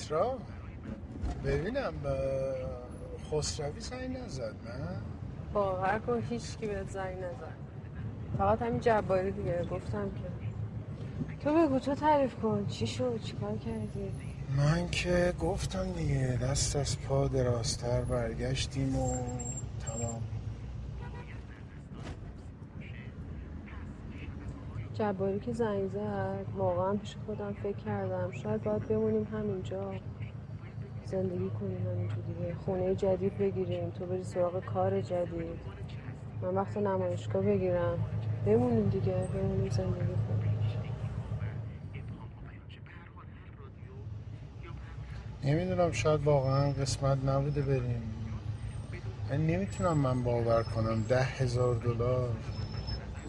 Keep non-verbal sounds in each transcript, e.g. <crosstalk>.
میترا ببینم خسروی زنگ نزد نه؟ باور کن هیچ کی بهت زنگ نزد. فقط همین جباری دیگه گفتم که. تو بگو تو تعریف کن. چی شد؟ چیکار کردی؟ من که گفتم دیگه دست از پا دراستر برگشتیم و تمام جباری که زنگ زد. واقعا پیش خودم فکر کردم. شاید باید بمونیم همینجا. زندگی کنیم همینجا دیگه. خونه جدید بگیریم. تو بری سراغ کار جدید. من وقت نمایشگاه بگیرم. بمونیم دیگه. بمونیم زندگی کنیم. نمی‌دونم شاید واقعا قسمت نبوده بریم. من نمی‌تونم من باور کنم. ده هزار دلار.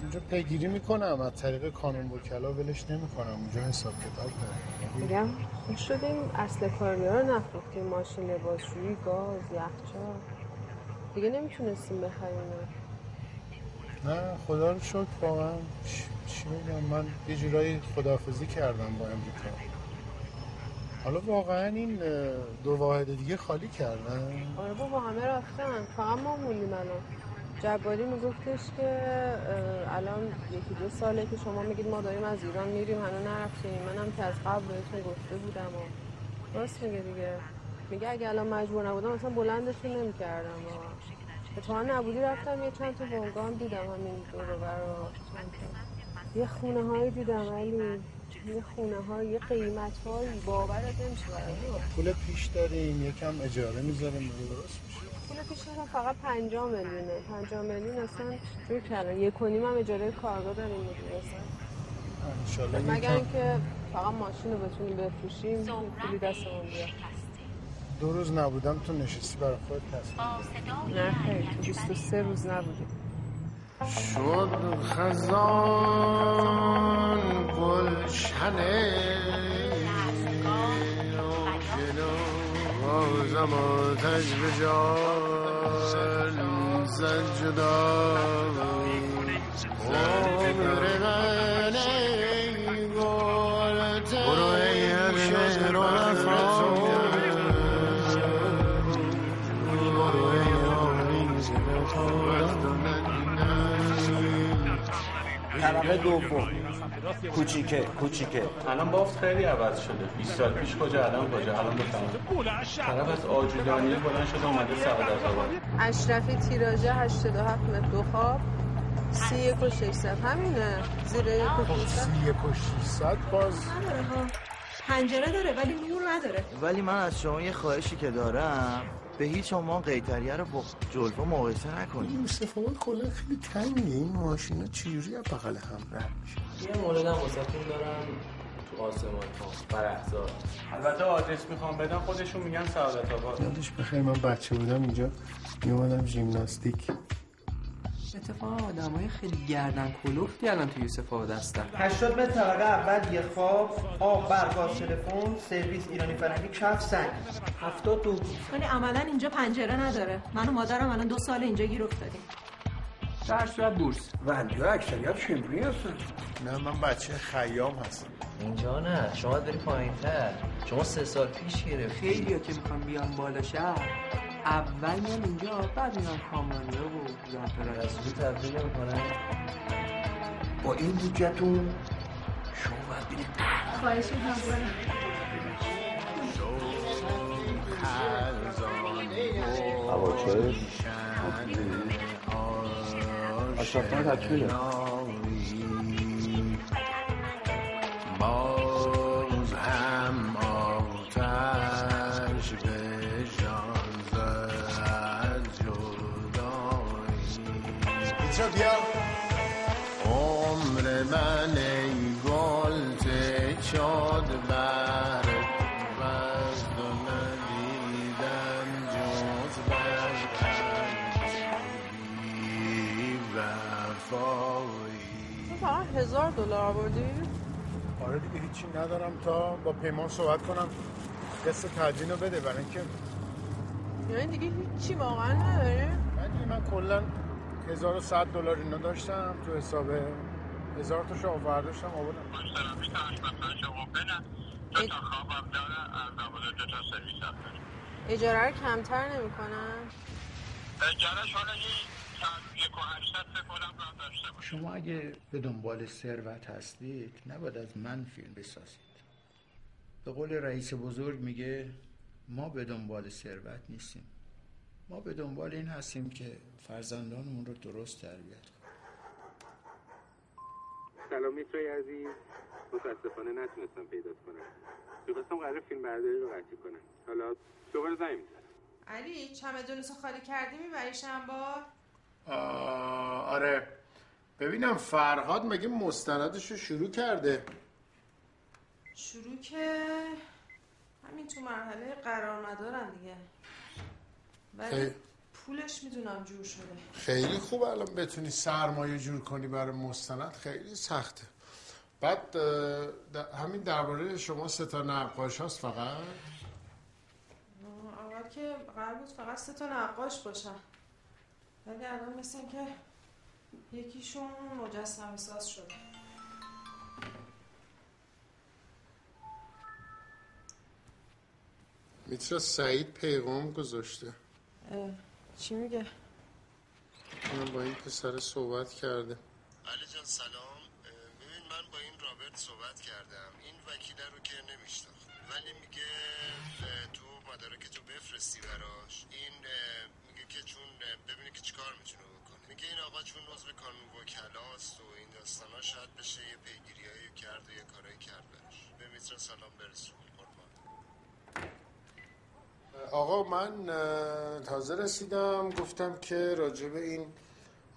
اونجا پیگیری می‌کنم از طریق کانون وکلا ولش نمی‌کنم اونجا حساب کتاب دارم. میگم خوش شدیم. اصل کاریا رو نفروختیم ماشین لباسشویی گاز یخچال. دیگه نمی‌تونستیم بخریم. نه خدا رو شکر واقعا. چی میگم؟ من یه جورایی خداحافظی کردم با امریکا. حالا واقعا این دو واحد دیگه خالی کردن. آره بابا همه رفتن. فقط ما موندیم الان. جباری میگفتش که الان یکی دو ساله که شما میگید ما داریم از ایران میریم هنو نرفتیم. منم که از قبل بهتون گفته بودم و راست میگه دیگه. میگه اگه الان مجبور نبودم مثلا بلندشون نمی‌کردم. به تو نبودی رفتم یه چند تا بنگاه دیدم همین دور رو یه خونه هایی دیدم ولی یه خونه های یه قیمت هایی باورت نمیشه. پول پیش داریم یکم اجاره می‌ذاریم. درست؟ پول پیش دارم فقط 5 میلیونه. 5 میلیون اصلا جور کردن. یک و نیم هم اجاره کارگاه داریم ان مگر اینکه فقط ماشین رو بتونیم بفروشیم پولی دستمون بیاد. دو روز نبودم تو نشستی برای خود تصمیم نه خیلی. تو 23 روز نبودیم. شد خزان گلشنه. بازم آتش به جان زد جدا عمر من ای برو ای و برو ای طبقه دوم کوچیکه کوچیکه. الان بافت خیلی عوض شده. 20 سال پیش کجا الان کجا؟ الان بفهم طرف از آجودانی بلند شده اومده سعادت آباد اشرفی تیراژه 87 متر دو خواب سی یک و 600 همینه. زیر یک و 600 سی یک و 600 باز. پنجره داره ولی نور نداره. ولی من از شما یه خواهشی که دارم. به هیچ عنوان قیتریه رو با جلفا مقایسه نکنید. این مصطفی کلا خیلی تنگه. این ماشینا چجوری از بغل هم رد میشه یه مورد هم واسهتون دارم تو آسمان ها فرحزاد البته آدرس می‌خوام بدم خودشون میگن سعادت آباد. یادش بخیر من بچه بودم اینجا میومدم ژیمناستیک اتفاقا آدم های خیلی گردن کلوفتی الان تو یوسف آباد هستن. 80 متر طبقه اول یه خواب آب برق تلفن سرویس ایرانی فرنگی کف سنگ. 70 دو. ولی عملا اینجا پنجره نداره. من و مادرم الان دو سال اینجا گیر افتادیم. در صورت بورس. و اینجا اکثریت شمری هستن. نه من بچه خیام هستم. اینجا نه شما بری پایین تر شما سه سال پیش گرفتی. خیلی ها که می‌خوان بیان بالا شهر. اول میان اینجا بعد میان کامرانیا و زنفرا رسولی تبدیل نمی‌کنن با این بودجتون شما باید برید. خواهش می‌کنم هواچه آشرافان تطویله باز هم آتش به اینجا بیا عمر من ای گل شد بر وزد و ندیدم جز بر وفایی فقط هزار دلار آوردی؟ آره دیگه هیچی ندارم تا با پیمان صحبت کنم قصه تدوین رو بده برای اینکه یعنی دیگه هیچی واقعا نداری؟ من من کلا 1100 دلار اینا داشتم تو حساب هزار تا شو آورداشتم آوردم. اجاره رو کمتر نمی‌کنن؟ شما اگه به دنبال ثروت هستید نباید از من فیلم بسازید. به قول رئیس بزرگ میگه ما به دنبال ثروت نیستیم. ما به دنبال این هستیم که فرزندانمون رو درست تربیت کنیم. سلام میترای عزیز. متاسفانه نتونستم پیدات کنم. می‌خواستم قرار فیلم برداری رو قطعی کنم. حالا دوباره زنگ می‌زنم. علی چمدونسو خالی کردی می‌بری شنبار آه، آره. ببینم فرهاد مگه مستندش رو شروع کرده؟ شروع که همین تو مرحله قرار ندارن دیگه. ولی خیلی- پولش می‌دونم جور شده. خیلی خوب الان بتونی سرمایه جور کنی برای مستند خیلی سخته. بعد همین درباره شما سه تا نقاش هست فقط؟ اول که قرار بود فقط سه تا نقاش باشن ولی الان مثل که یکیشون مجسمه ساز شده. میترا سعید پیغام گذاشته. چی میگه؟ من با این پسر صحبت کرده علی جان سلام. ببین من با این رابرت صحبت کردم. این وکیله رو که نمیشناخت ولی میگه تو مدارک تو بفرستی براش. این میگه که چون ببینه که چیکار می‌تونه بکنه. میگه این آقا چون عضو کانون وکلاست و این داستانا شاید بشه یه پیگیریایی کرد و یه کارایی کرد براش. به میترا سلام برسون. آقا من تازه رسیدم. گفتم که راجع به این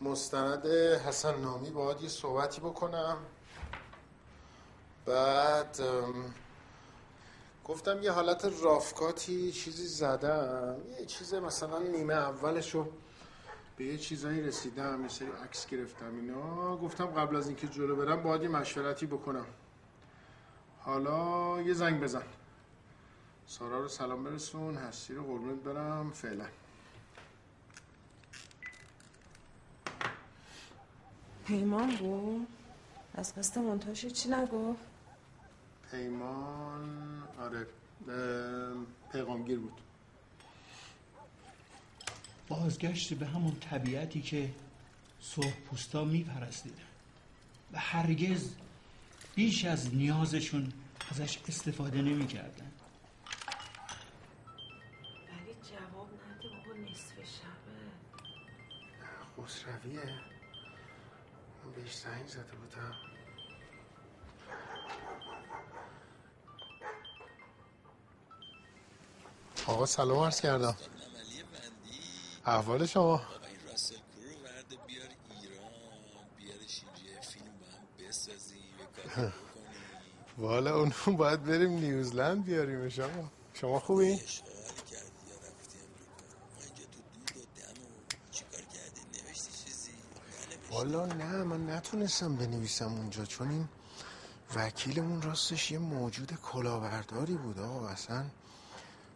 مستند حسن نامی باید یه صحبتی بکنم. بعد گفتم یه حالت رافکاتی چیزی زدم. یه چیز مثلا نیمه اولشو به یه چیزایی رسیدم یه عکس گرفتم اینا. گفتم قبل از اینکه جلو برم باید یه مشورتی بکنم. حالا یه زنگ بزن. سارا رو سلام برسون هستی رو قربونت برم فعلا پیمان بود؟ از قسط منتاش چی نگفت؟ پیمان آره پیغامگیر بود بازگشت به همون طبیعتی که سرخ پوستا میپرستیدن و هرگز بیش از نیازشون ازش استفاده نمی‌کردن خسرویه من بهش زنگ زده بودم. آقا سلام عرض کردم. احوال شما؟ این راسل کرو رو ورده بیار ایران بیارش اینجا فیلم با هم بسازی یه کاری <laughs> بکنی والا اونو باید بریم نیوزلند بیاریمش آقا. شما خوبی؟ اشغال کردی یا رفتی امریکا ما اینجا تو دود و دم و چیکار کردی نوشتی چیزی ننوشتی والا نه من نتونستم بنویسم اونجا چون این وکیلمون راستش یه موجود کلاهبرداری بود آقا. اصلا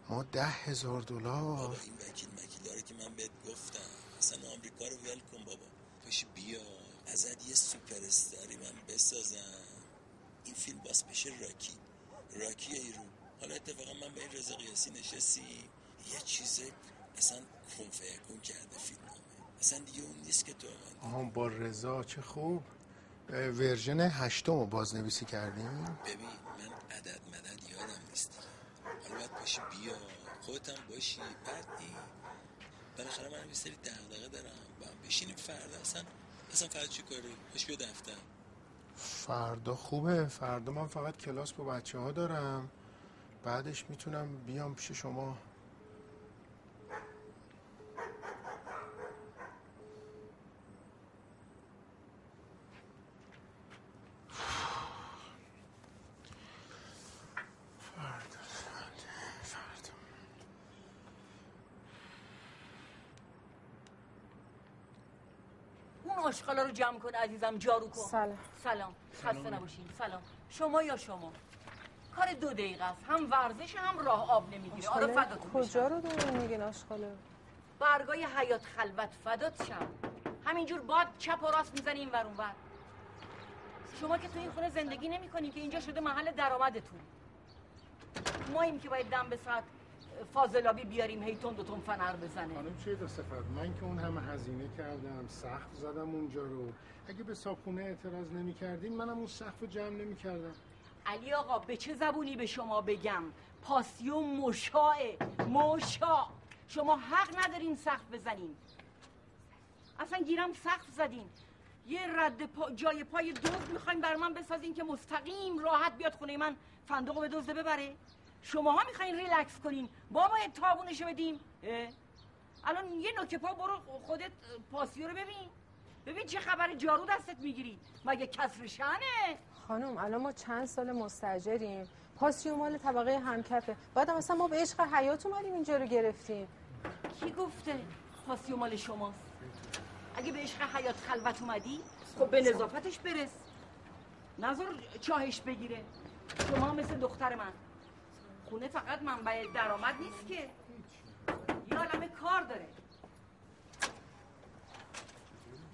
ما ده هزار دلار. این وکیل داره که من بهت گفتم اصلا آمریکا رو ول کن بابا. پاش بیا ازت یه سوپر استاری من بسازم. این فیلم باز بشه راکی. راکی ایرو حالا اتفاقا من با این رضا قیاسی نشستیم. یه چیزه اصلا کن فیکون کرده فیلم اصلا دیگه اون نیست که تو آها با رضا چه خوب. ورژن هشتم رو بازنویسی کردیم. ببین من عدد مدد یادم نیست. حالا باید باشی بیا. خودت هم باشی. بعد این بالاخره من یه سری دغدغه دارم. با هم بشینیم فردا. اصلا اصلا فردا چی کاری؟ باش بیا دفتر. فردا خوبه. فردا من فقط کلاس با بچه ها دارم. بعدش می‌تونم بیام پیش شما. آشغالا رو جمع کن عزیزم جارو کن. سلام. سلام. خسته نباشین. سلام. شما یا شما؟ کار دو دقیقه است. هم ورزش هم راه آب نمی‌گیره. آره فداتون کجا رو دارین میگین آشغاله؟ برگای حیات خلوت فدات شم. همینجور باد چپ و راست می‌زنی این ور شما که تو این خونه زندگی نمی‌کنین که اینجا شده محل درآمدتون. ما این که باید دم به ساعت فاضلابی بیاریم هی تون دو تون فنر بزنه. خانم چه دو صفت من که اون همه هزینه کردم سخت زدم اونجا رو. اگه به صاحبخونه اعتراض نمی کردین منم اون سقف جمع نمی کردم علی آقا به چه زبونی به شما بگم؟ پاسیو مشاه مشا شما حق ندارین سقف بزنین. اصلا گیرم سقف زدین. یه رد پا... جای پای دوز می‌خواین بر من بسازین که مستقیم راحت بیاد خونه من فندقو به دزده ببره. شماها می‌خواین ریلکس کنین. با باید تابونشو بدیم؟ الان یه نوک پا برو خودت پاسیو رو ببین. ببین چه خبر جارو دستت می‌گیری. مگه کسر شنه خانم الان ما چند سال مستجریم. پاسیو مال طبقه همکفه. بعد مثلا ما به عشق حیات اومدیم اینجا رو گرفتیم. کی گفته پاسیو مال شماست؟ اگه به عشق حیات خلوت اومدی خب به نظافتش برس. نظر چاهش بگیره. شما مثل دختر من. خونه فقط منبع درآمد نیست که. یه عالمه کار داره.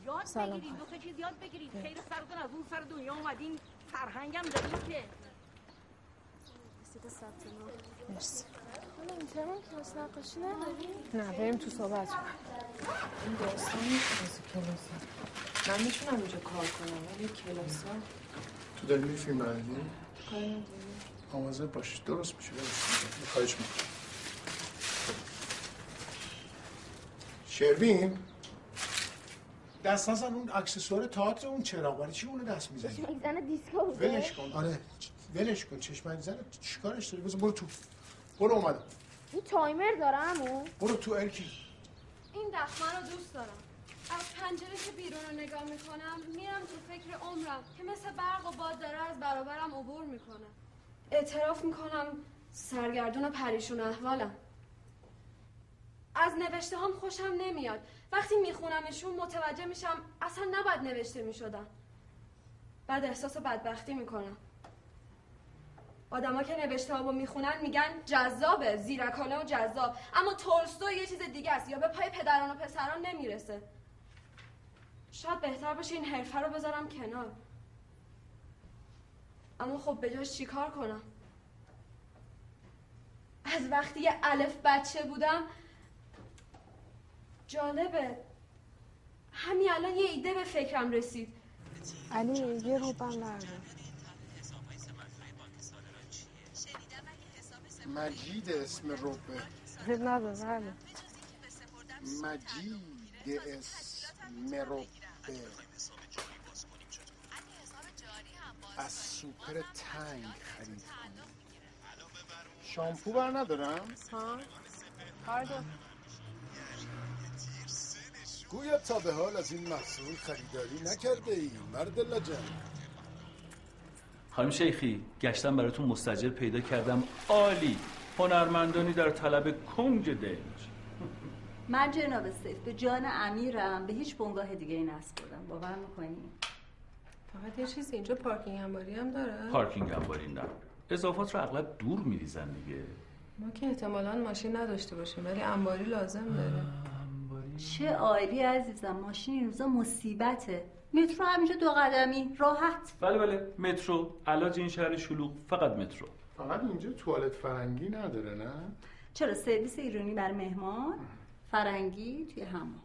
یاد سلام. بگیرید دو تا چیز یاد بگیرید خیر سرتون از اون سر دنیا اومدین فرهنگم دارید که. مرسی؟ نه بریم تو صحبت کنیم. این داستان نیست کلاس من می‌تونم اینجا کار کنم ولی کلاس تو داری می فیلم آمازه باش درست میشه درست خواهش می‌کنم شروین دست نزن اون اکسسوار تئاتر اون چراغ برای چی اونو دست می‌زنی چشمک زن دیسکو بوده؟ ولش کن آره ولش کن چشمک زن چیکارش داری بذار برو تو برو اومدم این تایمر داره همون؟ برو تو ارکی این دخمه رو دوست دارم از پنجره که بیرون رو نگاه می‌کنم میرم تو فکر عمرم که مثل برق و باد داره از برابرم عبور می‌کنه اعتراف می‌کنم سرگردون و پریشون احوالم. از نوشته هم خوشم نمیاد. وقتی میخونمشون متوجه میشم اصلا نباید نوشته می‌شدن. بعد احساس بدبختی می‌کنم. آدما که نوشته ها می‌خونن میگن جذابه زیرکانه و جذاب. اما تولستو یه چیز دیگه است یا به پای پدران و پسران نمی‌رسه. شاید بهتر باشه این حرفه رو بذارم کنار. اما خب به جاش چیکار کنم؟ از وقتی یه الف بچه بودم جالبه. همین الان یه ایده به فکرم رسید. علی یه روبم بردار مجید اسم نداره بله. مجید اسم ربه. از سوپر تنگ خرید کنم. شامپو بر ندارم؟ ها؟ پاردون گویا تا به حال از این محصول خریداری نکرده ای مرد لجن خانم شیخی گشتم براتون مستجر پیدا کردم. عالی. هنرمندانی در طلب کنج دنج. من جناب سیف به جان امیرم به هیچ بنگاه دیگه این نسپردم باور می‌کنی؟ فقط یه چیزی اینجا پارکینگ انباری هم داره؟ پارکینگ هم بارین نه. اضافات رو اغلب دور میریزن دیگه. ما که احتمالا ماشین نداشته باشیم ولی انباری لازم داره. چه عالی عزیزم ماشین این روزا مصیبته. مترو همینجا دو قدمی راحت. بله بله. مترو علاج این شهر شلوغ فقط مترو. فقط اینجا توالت فرنگی نداره نه؟ چرا سرویس ایرانی برای مهمان فرنگی توی همون.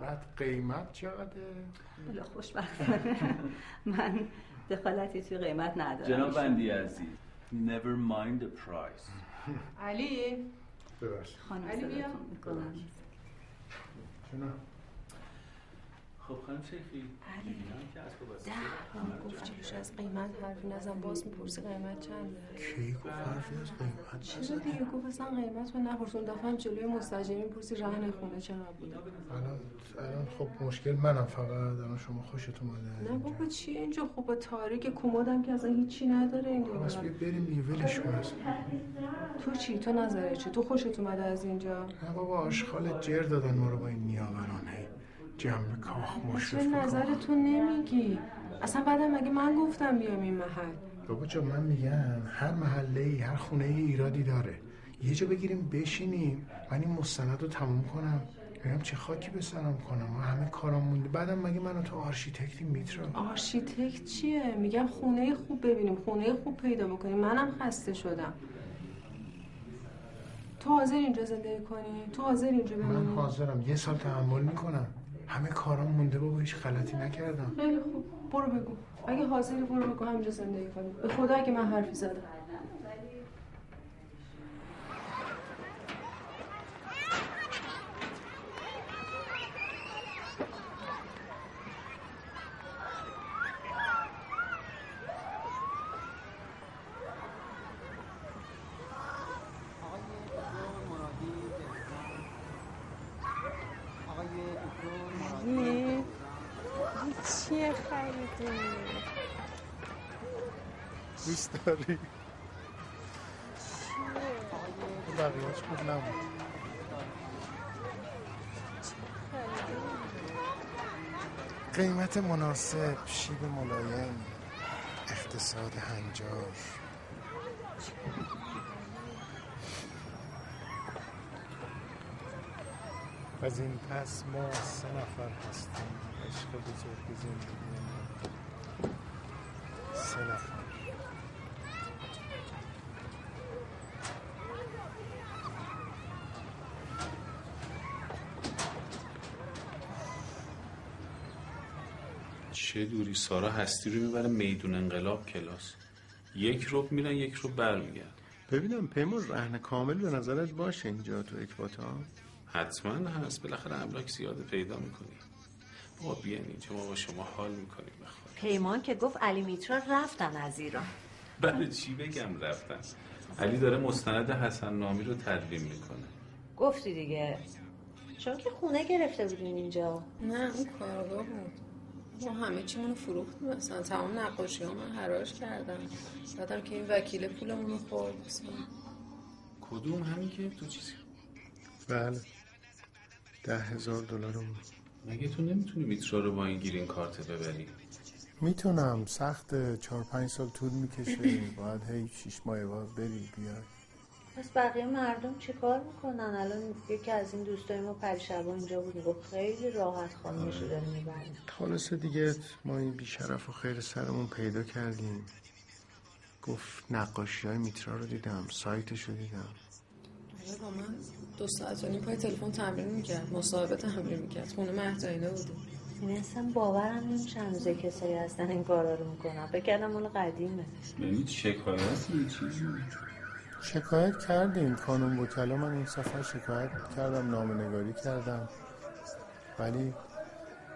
بعد قیمت چقدره؟ بلا خوشبختانه من دخالتی توی قیمت ندارم. جناب بندی عزیز never mind the price. علی. ببخشید. خانم علی بیا. می‌کنم. جونم خب خانم شیخی می‌بینم که اسباب از قیمت حرفی نزن. باز می‌پرسی قیمت چنده کی گفت حرفی از قیمت چرا دیگه گفت اصلا قیمت رو نپرس اون دفعه هم جلوی مستجری می‌پرسی رهن خونه چقدر بوده؟ الان الان خب مشکل منم فقط. الان شما خوشت اومده. نه بابا چیه اینجا؟ خوبه تاریک کمدم که اصلا هیچی نداره این بس بریم دیگه ولش کن اصلا. تو چی؟ تو نظره چی؟ تو خوشت اومده از اینجا؟ نه بابا آشغال جر دادن ما رو با این نیاورانه جنب کاخ مشرف نظر تو نمیگی. اصلا بعدم مگه من گفتم بیام این محل؟ بابا جان من میگم هر محله ای هر خونه ای ایرادی داره. یه جا بگیریم بشینیم. من این مستند رو تموم کنم. ببینم چه خاکی به سرم کنم. همه کارام مونده. بعدم مگه منو تو آرشیتکتی میترا؟ آرشیتکت چیه؟ میگم خونه خوب ببینیم. خونه خوب پیدا بکنیم. منم خسته شدم. تو حاضر اینجا زندگی کنی؟ تو حاضر اینجا من بمونی؟ حاضرم. یه سال تحمل می‌کنم. همه کارام مونده بابا هیچ غلطی نکردم. خیلی خوب. برو بگو. اگه حاضری برو بگو همینجا زندگی کنیم. به خدا اگه من حرفی زدم علی چیه خریدی؟ دوست داری بقیهش خوب نبود قیمت مناسب شیب ملایم اقتصاد هنجار. از این پس ما سه نفر هستیم عشق بزرگ زندگی سه نفر. چه دوری سارا هستی رو می‌بره میدون انقلاب کلاس. یک روب میرن یک روب برمیگرد ببینم پیمان رهن کامل به نظرت باشه اینجا تو اکباتا؟ حتما هست. بالاخره املاک زیاده پیدا می‌کنی. بابا بیان اینجا ما با شما حال می‌کنیم بخواد پیمان که گفت علی میترا رفتن از ایران. برای چی بگم رفتن؟ علی داره مستند حسن نامی رو تدوین می‌کنه. گفتی دیگه. چون که خونه گرفته بودین اینجا؟ نه اون کارگاه بود. ما همه چیمونو فروختیم مثلا. تمام نقاشی ها من حراج کردم. بعدم که این وکیل پولمونو خورد. کدوم؟ همین که تو چیزی؟ بله. ده هزار دلار مگه تو نمی‌تونی میترا رو با این گیرین کارت ببری؟ می‌تونم. سخت چهار پنج سال طول می‌کشه. باید هی شیش ماه بعد بری بیای. پس بقیه مردم چیکار می‌کنن؟ الان یکی از این دوستای ما پریشبا اینجا بود گفت خیلی راحت خانمش رو داره می‌بره خلاصه دیگه ما این بیشرف و خیر سرمون پیدا کردیم. گفت نقاشی های میترا رو دیدم سایتش رو دیدم. آره با من دو ساعت و نیم پای تلفن تمرین می‌کرد مصاحبه تمرین می‌کرد. خونه مهدایینه بودیم یعنی اصلا باورم نمیشه هنوزه کسایی هستن این کارا رو می‌کنن. بکردم مال قدیمه. یعنی شکایت چیزی شکایت کردیم کانون وکلا من این سفر شکایت کردم نامنگاری کردم. ولی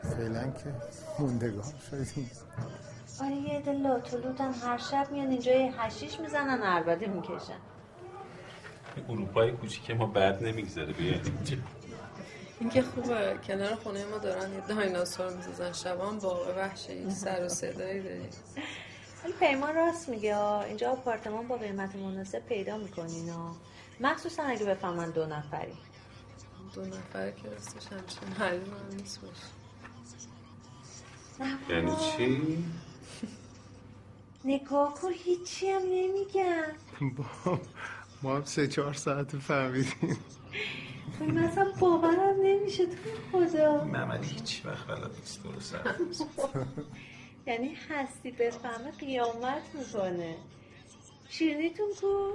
فعلا که موندگار شدیم آره یه عده لاتولوتن هر شب میان اینجا هشیش می‌زنن عربده می‌کشن. اروپای کوچیک ما بعد نمیگذره بیاین اینجا. این که خوبه کنار خونه ما دارن یه دایناسور می‌سازن. شبان باغ وحشی سر و صدایی داریم. ولی پیمان راست میگه ها. اینجا آپارتمان با قیمت مناسب پیدا می‌کنین ها مخصوصا اگه بفهمن دو نفری. دو نفر که راستش همچین معلوم هم نیست باشه یعنی چی؟ نگاه کن هیچی هم نمیگن. با ما هم سه چهار ساعت فهمیدیم. من اصلا باورم نمیشه تو خدا. محمد هیچ وقت بلد نیست درست. <laughs> یعنی هستی بفهمه قیامت می‌کنه. شیرینیتون کو؟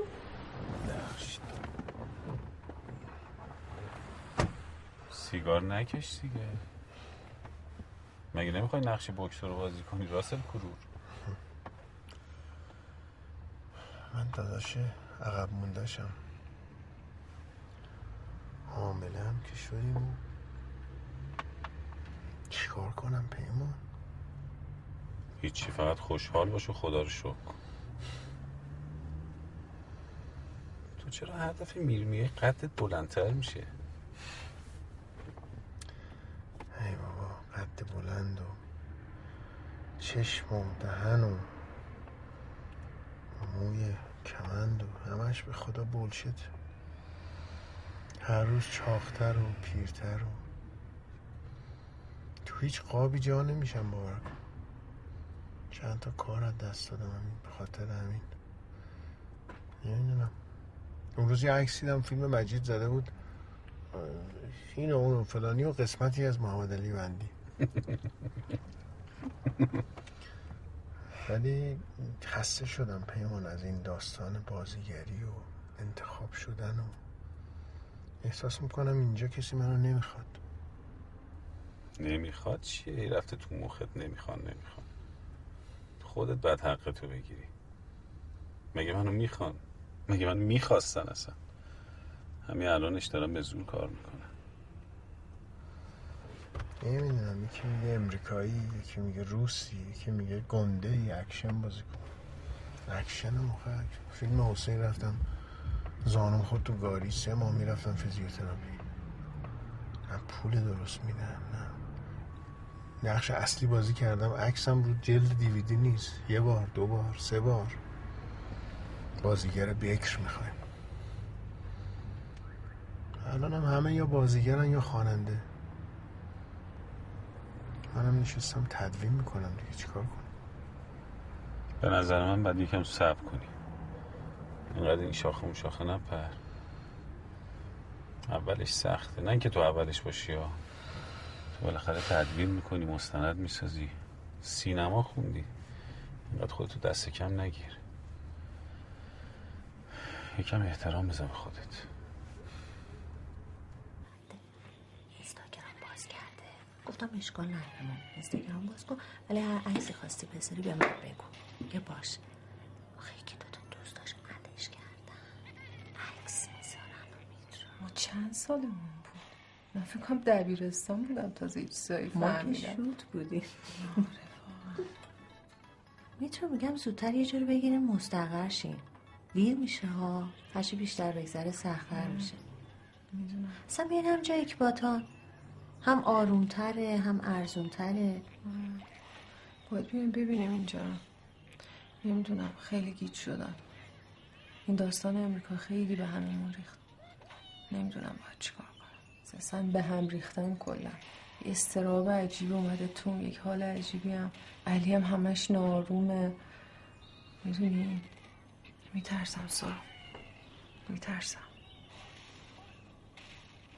سیگار نکش دیگه. مگه نمی‌خوای نقش بکس رو بازی کنی راسل کرور؟ من داداش عقب موندشم حامله هم که شدیم چیکار کنم پیمان؟ هیچی فقط خوشحال باش و خدا رو شکر. تو چرا هر دفعه میری میای قدت بلندتر میشه؟ ای بابا قد بلند و چشم و دهن و موی کمند و همش به خدا بلشت هر روز چاختر و پیرتر و تو هیچ قابی جا نمیشم باور کن. چند تا کار از دست دادم همین به خاطر همین. نمی‌دونم. اون روز یه عکس دیدم فیلم مجید زده بود. این اون و فلانی و قسمتی از محمد علی بندی. ولی خسته شدم پیمان از این داستان بازیگری و انتخاب شدن و احساس می‌کنم اینجا کسی منو نمی‌خواد. نمی‌خواد چیه رفته تو مخت نمی‌خوان نمی‌خوان خودت بعد حقتو بگیری. مگه منو می‌خوان؟ مگه من می‌خواستن اصلا؟ همین الانش دارم به زور کار می‌کنن نمی‌دونم یکی میگه امریکایی یکی میگه روسی یکی میگه گنده ای اکشن بازی کن. اکشن موقع فیلم حسین رفتم. زانم خود تو گاری سه ماه می‌رفتم فیزیوتراپی. نه پول درست میدن نه. نقش اصلی بازی کردم. عکسم رو جلد دیویدی نیست. یه بار دو بار سه بار. بازیگر بکر می‌خوایم. الان هم همه یا بازیگرن یا خواننده. منم نشستم تدوین می‌کنم دیگه. چیکار کنم؟ به نظر من باید یکم صبر کنی. اینقدر این شاخه اون شاخه نپر. اولش سخته. نه اینکه تو اولش باشی تو بالاخره تدوین می‌کنی مستند می‌سازی. سینما خوندی. اینقدر خودتو دست کم نگیر. یکم احترام بزن به خودت. اینستاگرام باز کرده. گفتم اشکال نداره مامان اینستاگرام باز کن. ولی هر عکسی خواستی بذاری به من بگو. که باش. آخه یکی دوتا دوست داشت ادش کردن. عکس می‌ذارن ما چند سالمون؟ من فکر کنم دبیرستان بودم تازه هیچ چیزایی ما که فهمیدم. شوت بودیم. <laughs> می‌تونم میگم زودتر یه جوری بگیریم مستقر شیم دیر میشه ها. هرچی بیشتر بگذره سختتر میشه. می‌دونم. اصلا بیاین هم جای اکباتان. هم آرومتره هم ارزونتره. باید بیایم ببینیم اینجا. نمی‌دونم خیلی گیج شدم این داستان امریکا خیلی به هممون ریخت. نمی‌دونم باید چیکار اصلا به هم ریختن کلا. استراب عجیبی اومده تو یک حال عجیبی هم. علی هم همش نارومه. می‌دونی؟ میترسم سارا. میترسم.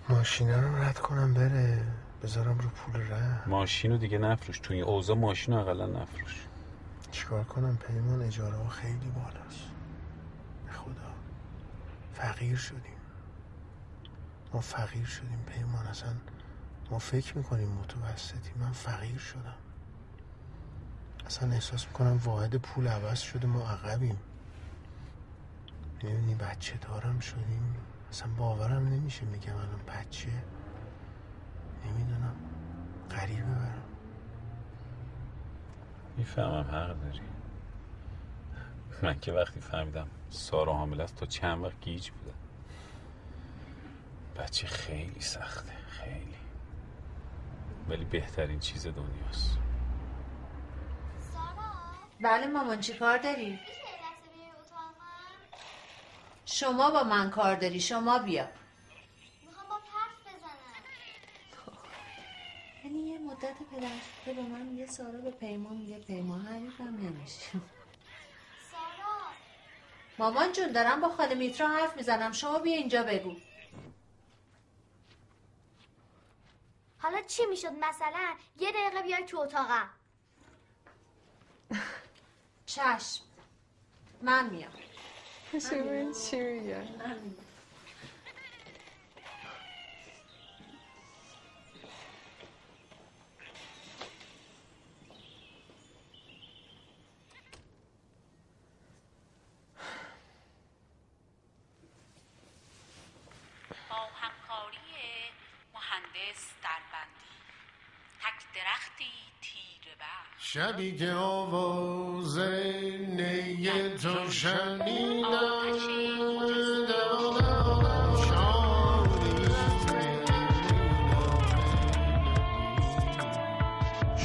ماشینه رو رد کنم بره. بذارم رو پول ره ماشین رو دیگه نفروش. تو این اوضاع ماشین رو اقلا نفروش. چیکار کنم؟ پیمان اجاره ها خیلی بالاست. به خدا. فقیر شدیم. ما فقیر شدیم پیمان. اصلا ما فکر می‌کنیم متوسطی. من فقیر شدم. اصلا احساس می‌کنم واحد پول عوض شده. ما عقبیم. می‌بینی بچه دارم شدیم. اصلا باورم نمیشه میگم الان بچه. نمی‌دونم. غریبه برم می‌فهمم حق داری. من که وقتی فهمیدم سارا حامل است تا چند وقت گیج بودم. بچه خیلی سخته خیلی. ولی بهترین چیز دنیاست. بله مامان چی کار داری؟ شما با من کار داری شما بیا. می‌خوام با حرف بزنم. یعنی یه مدت پدر به من میگه سارا به پیمان میگه پیمان. حریفم نمیشه سارا؟ مامان جون دارم با خاله میترا حرف می‌زنم. شما بیا اینجا بگو. حالا چی می‌شد مثلا؟ یه دقیقه بیای تو اتاقم. چشم. من میام. ببین چی میگه شبی که آواز نی تو شنیدم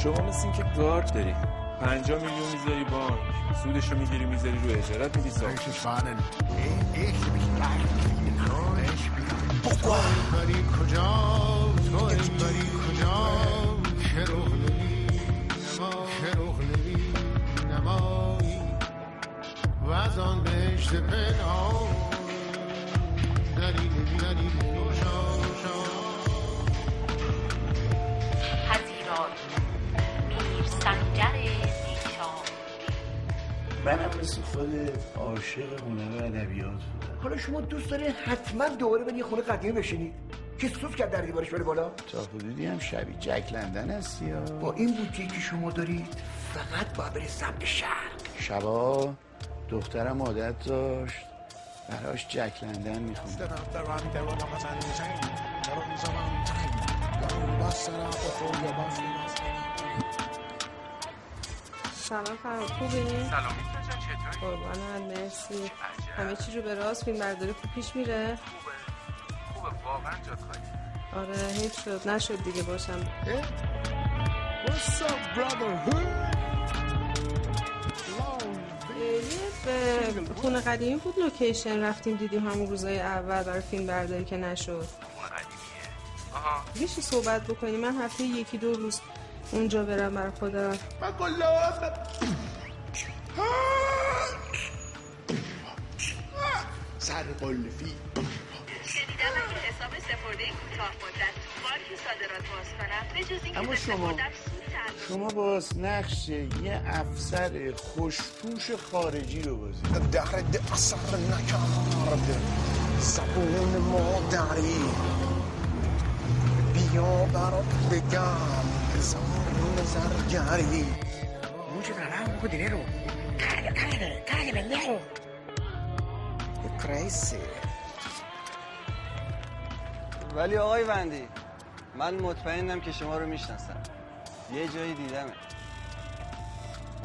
شما مثل این که گارد داری. 50 میلیون می‌ذاری بانک. سودشو می‌گیری می‌ذاری رو اجارت میدی ساخت. بری کجا؟ تو بری کجا؟ بهشت پنهان دلیل بیدلیل دوشاشا از ایران میر سنگر منم مثل خود عاشق هنر ادبیات بودم حالا شما دوست دارین حتما دوباره به یه خونه قدیمی بشینید. که سوت کرد در دیوارش بره بالا تا حدودی هم شبی جک لندن هستی یا با این بودجه که شما دارید فقط با بری سمت شهر. شبا. دخترم عادت داشت. براش جک لندن می‌خوام سلام فراد خوبی؟ سلام. قربانت مرسی. همه چی رو به راست فیلم برداری خوب پیش میره؟ خوبه. واقعا جات خالی آره حیف شد. نشد دیگه باشم. What's up, brotherhood? خونه قدیمی بود لوکیشن. رفتیم دیدیم همون روزای اول برای فیلم برداری که نشد. خونه قدیمیه آها میشه صحبت بکنیم؟ من هفته یکی دو روز اونجا برم برای خودم سر قلفی. شنیدم اگه حساب سپرده کوتاه مدت. تو بانک صادرات باز کنم به جز اینکه به تعلق شما باز نقش یه افسر خوشپوش خارجی رو بازی درد اثر نکرد. زبون مادری بیا برات بگم زبون زرگری. mucho trabajo, poco dinero. Cállate, cállate, cállate, pendejo. crazy ولی آقای وندی من مطمئنم که شما رو می‌شناسم. یه جایی دیدمه.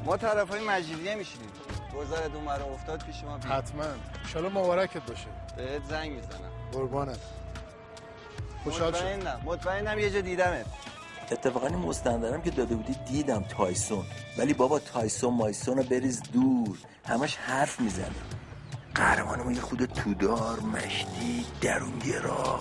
ما طرف های مجیدیه میشیدیم گذارت اون مرا افتاد پیش ما بید حتما. انشالله مبارکت باشه. بهت زنگ می‌زنم. قربانت. خوشحال شد مطمئنم مطمئنم یه جا دیدمت. اتفاقا این مستندرم که داده بودی دیدم تایسون. ولی بابا تایسون مایسون رو بریز دور. همش حرف می‌زنه. قهرمانمون یه خود تودار مشتی درونگرا.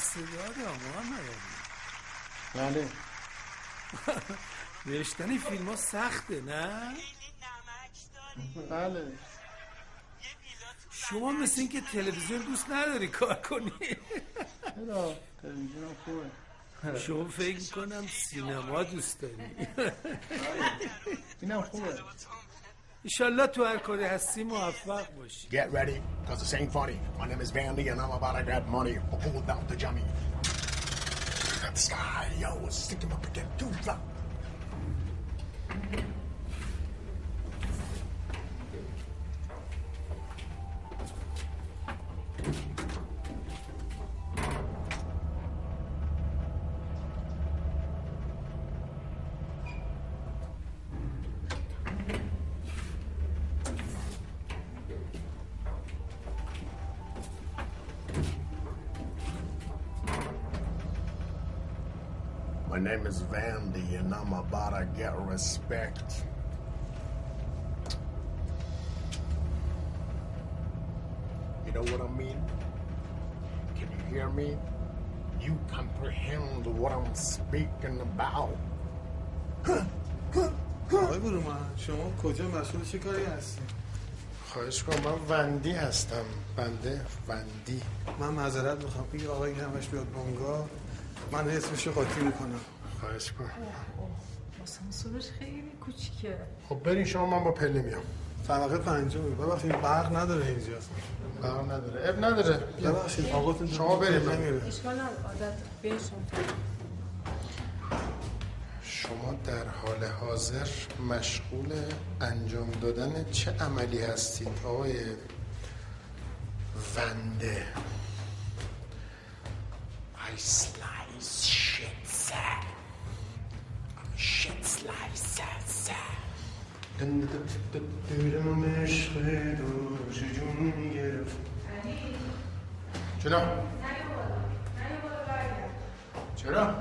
باعثداد محمد بله. <laughs> نوشتن فیلم ها سخته نه؟ بله. شما مثل اینکه تلویزیون دوست نداری کار کنی. چرا؟ تلویزیون خوبه. شما فکر کنم سینما دوست داری. اینم خوبه. ایشالله تو هر کاری هستی موفق باشی Get ready, cause this ain't funny. My name is Vandy and I'm about to grab money. Pull down the jummy. At the sky, yo, stick him up again, too flat. To get respect. You know what I mean? Can you hear me? You comprehend what I'm speaking about. آقای برومن شما کجا مسئول چه کاری هستی؟ خواهش کنم من وندی هستم بنده وندی من معذرت می‌خوام این آقایی که همش بیاد بانگاه من اسمش رو قاطی می‌کنم خواهش کنم آسانسورش خیلی کوچیکه. خب برین شما من با پله میام. طبقه پنجم. ببخشید برق نداره اینجا. برق نداره. اب نداره. ببخشید آقاتون شما برید من- اشکال عادت شما در حال حاضر مشغول انجام دادن چه عملی هستید آقای ونده. I slice shit, دلم عشق جون گرفت چرا؟ چرا؟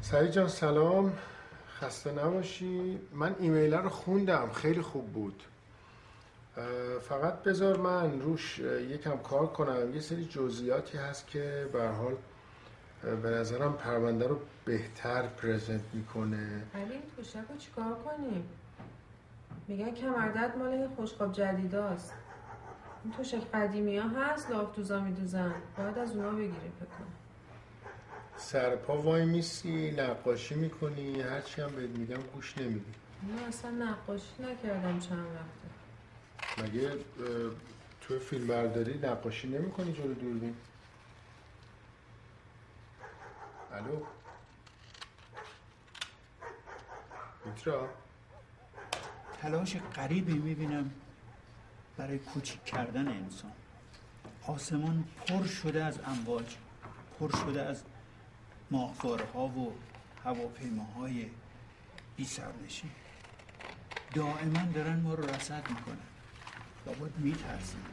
سعید جان سلام. خسته نباشی. من ایمیل رو خوندم. خیلی خوب بود. فقط بذار من روش یکم کار کنم. یه سری جزئیاتی هست که به حال به نظرم پرونده رو بهتر پرزنت می‌کنه. علی این توشک رو چیکار کنیم؟ میگن کمردرد مال این خوشخواب جدیداست. این توشک قدیمی ها هست لافتوزا میدوزن. باید از اونا بگیریم فکر کنم. سرپا وای میسی نقاشی می‌کنی هرچی هم بهت میگم گوش نمیدی. من اصلا نقاشی نکردم چند وقته. مگه تو فیلم برداری نقاشی نمی‌کنی جلو دوربین؟ الو میترا تلاش غریبی می‌بینم برای کوچیک کردن انسان. آسمان پر شده از امواج پر شده از ماهواره ها و هواپیماهای بی سرنشین. دائما دارن ما رو رصد می‌کنن. لابد میترسیم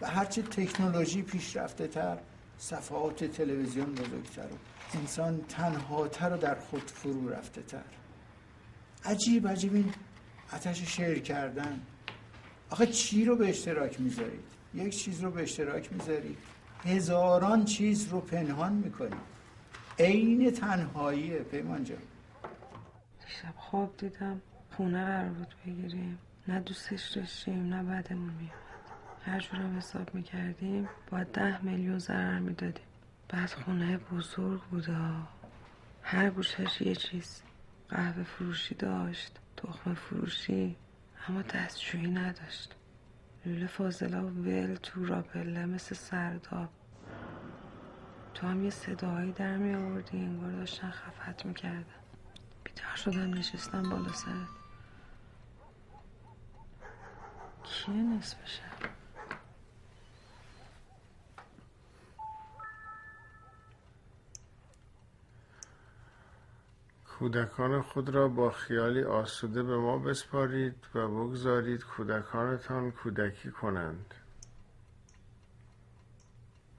و هرچه تکنولوژی پیشرفته تر صفحات تلویزیون بزرگتر و انسان تنهاتر و در خود فرو رفته تر. عجیب عجیب این آتش شعر کردن. آخه چی رو به اشتراک می‌ذارید؟ یک چیز رو به اشتراک می‌ذارید. هزاران چیز رو پنهان می‌کنید. عین تنهاییه پیمان جان. دیشب خواب دیدم. خونه قرار بود بگیریم. نه دوستش داشتیم نه بعدمون میومد هر جورم حساب می‌کردیم باید ده میلیون ضرر می‌دادیم. بعد خونه بزرگ بود ها. هر گوشش یه چیز. قهوه فروشی داشت تخم فروشی اما دستشویی نداشت. لوله فاضلا ول تو راپله مثل سرداب تو هم یه صداهایی در می آوردی انگار داشتن خفت می‌کردن. بیدار شدم نشستم بالا سرت. کیه نصف شب کودکان خود را با خیالی آسوده به ما بسپارید و بگذارید کودکانتان کودکی کنند.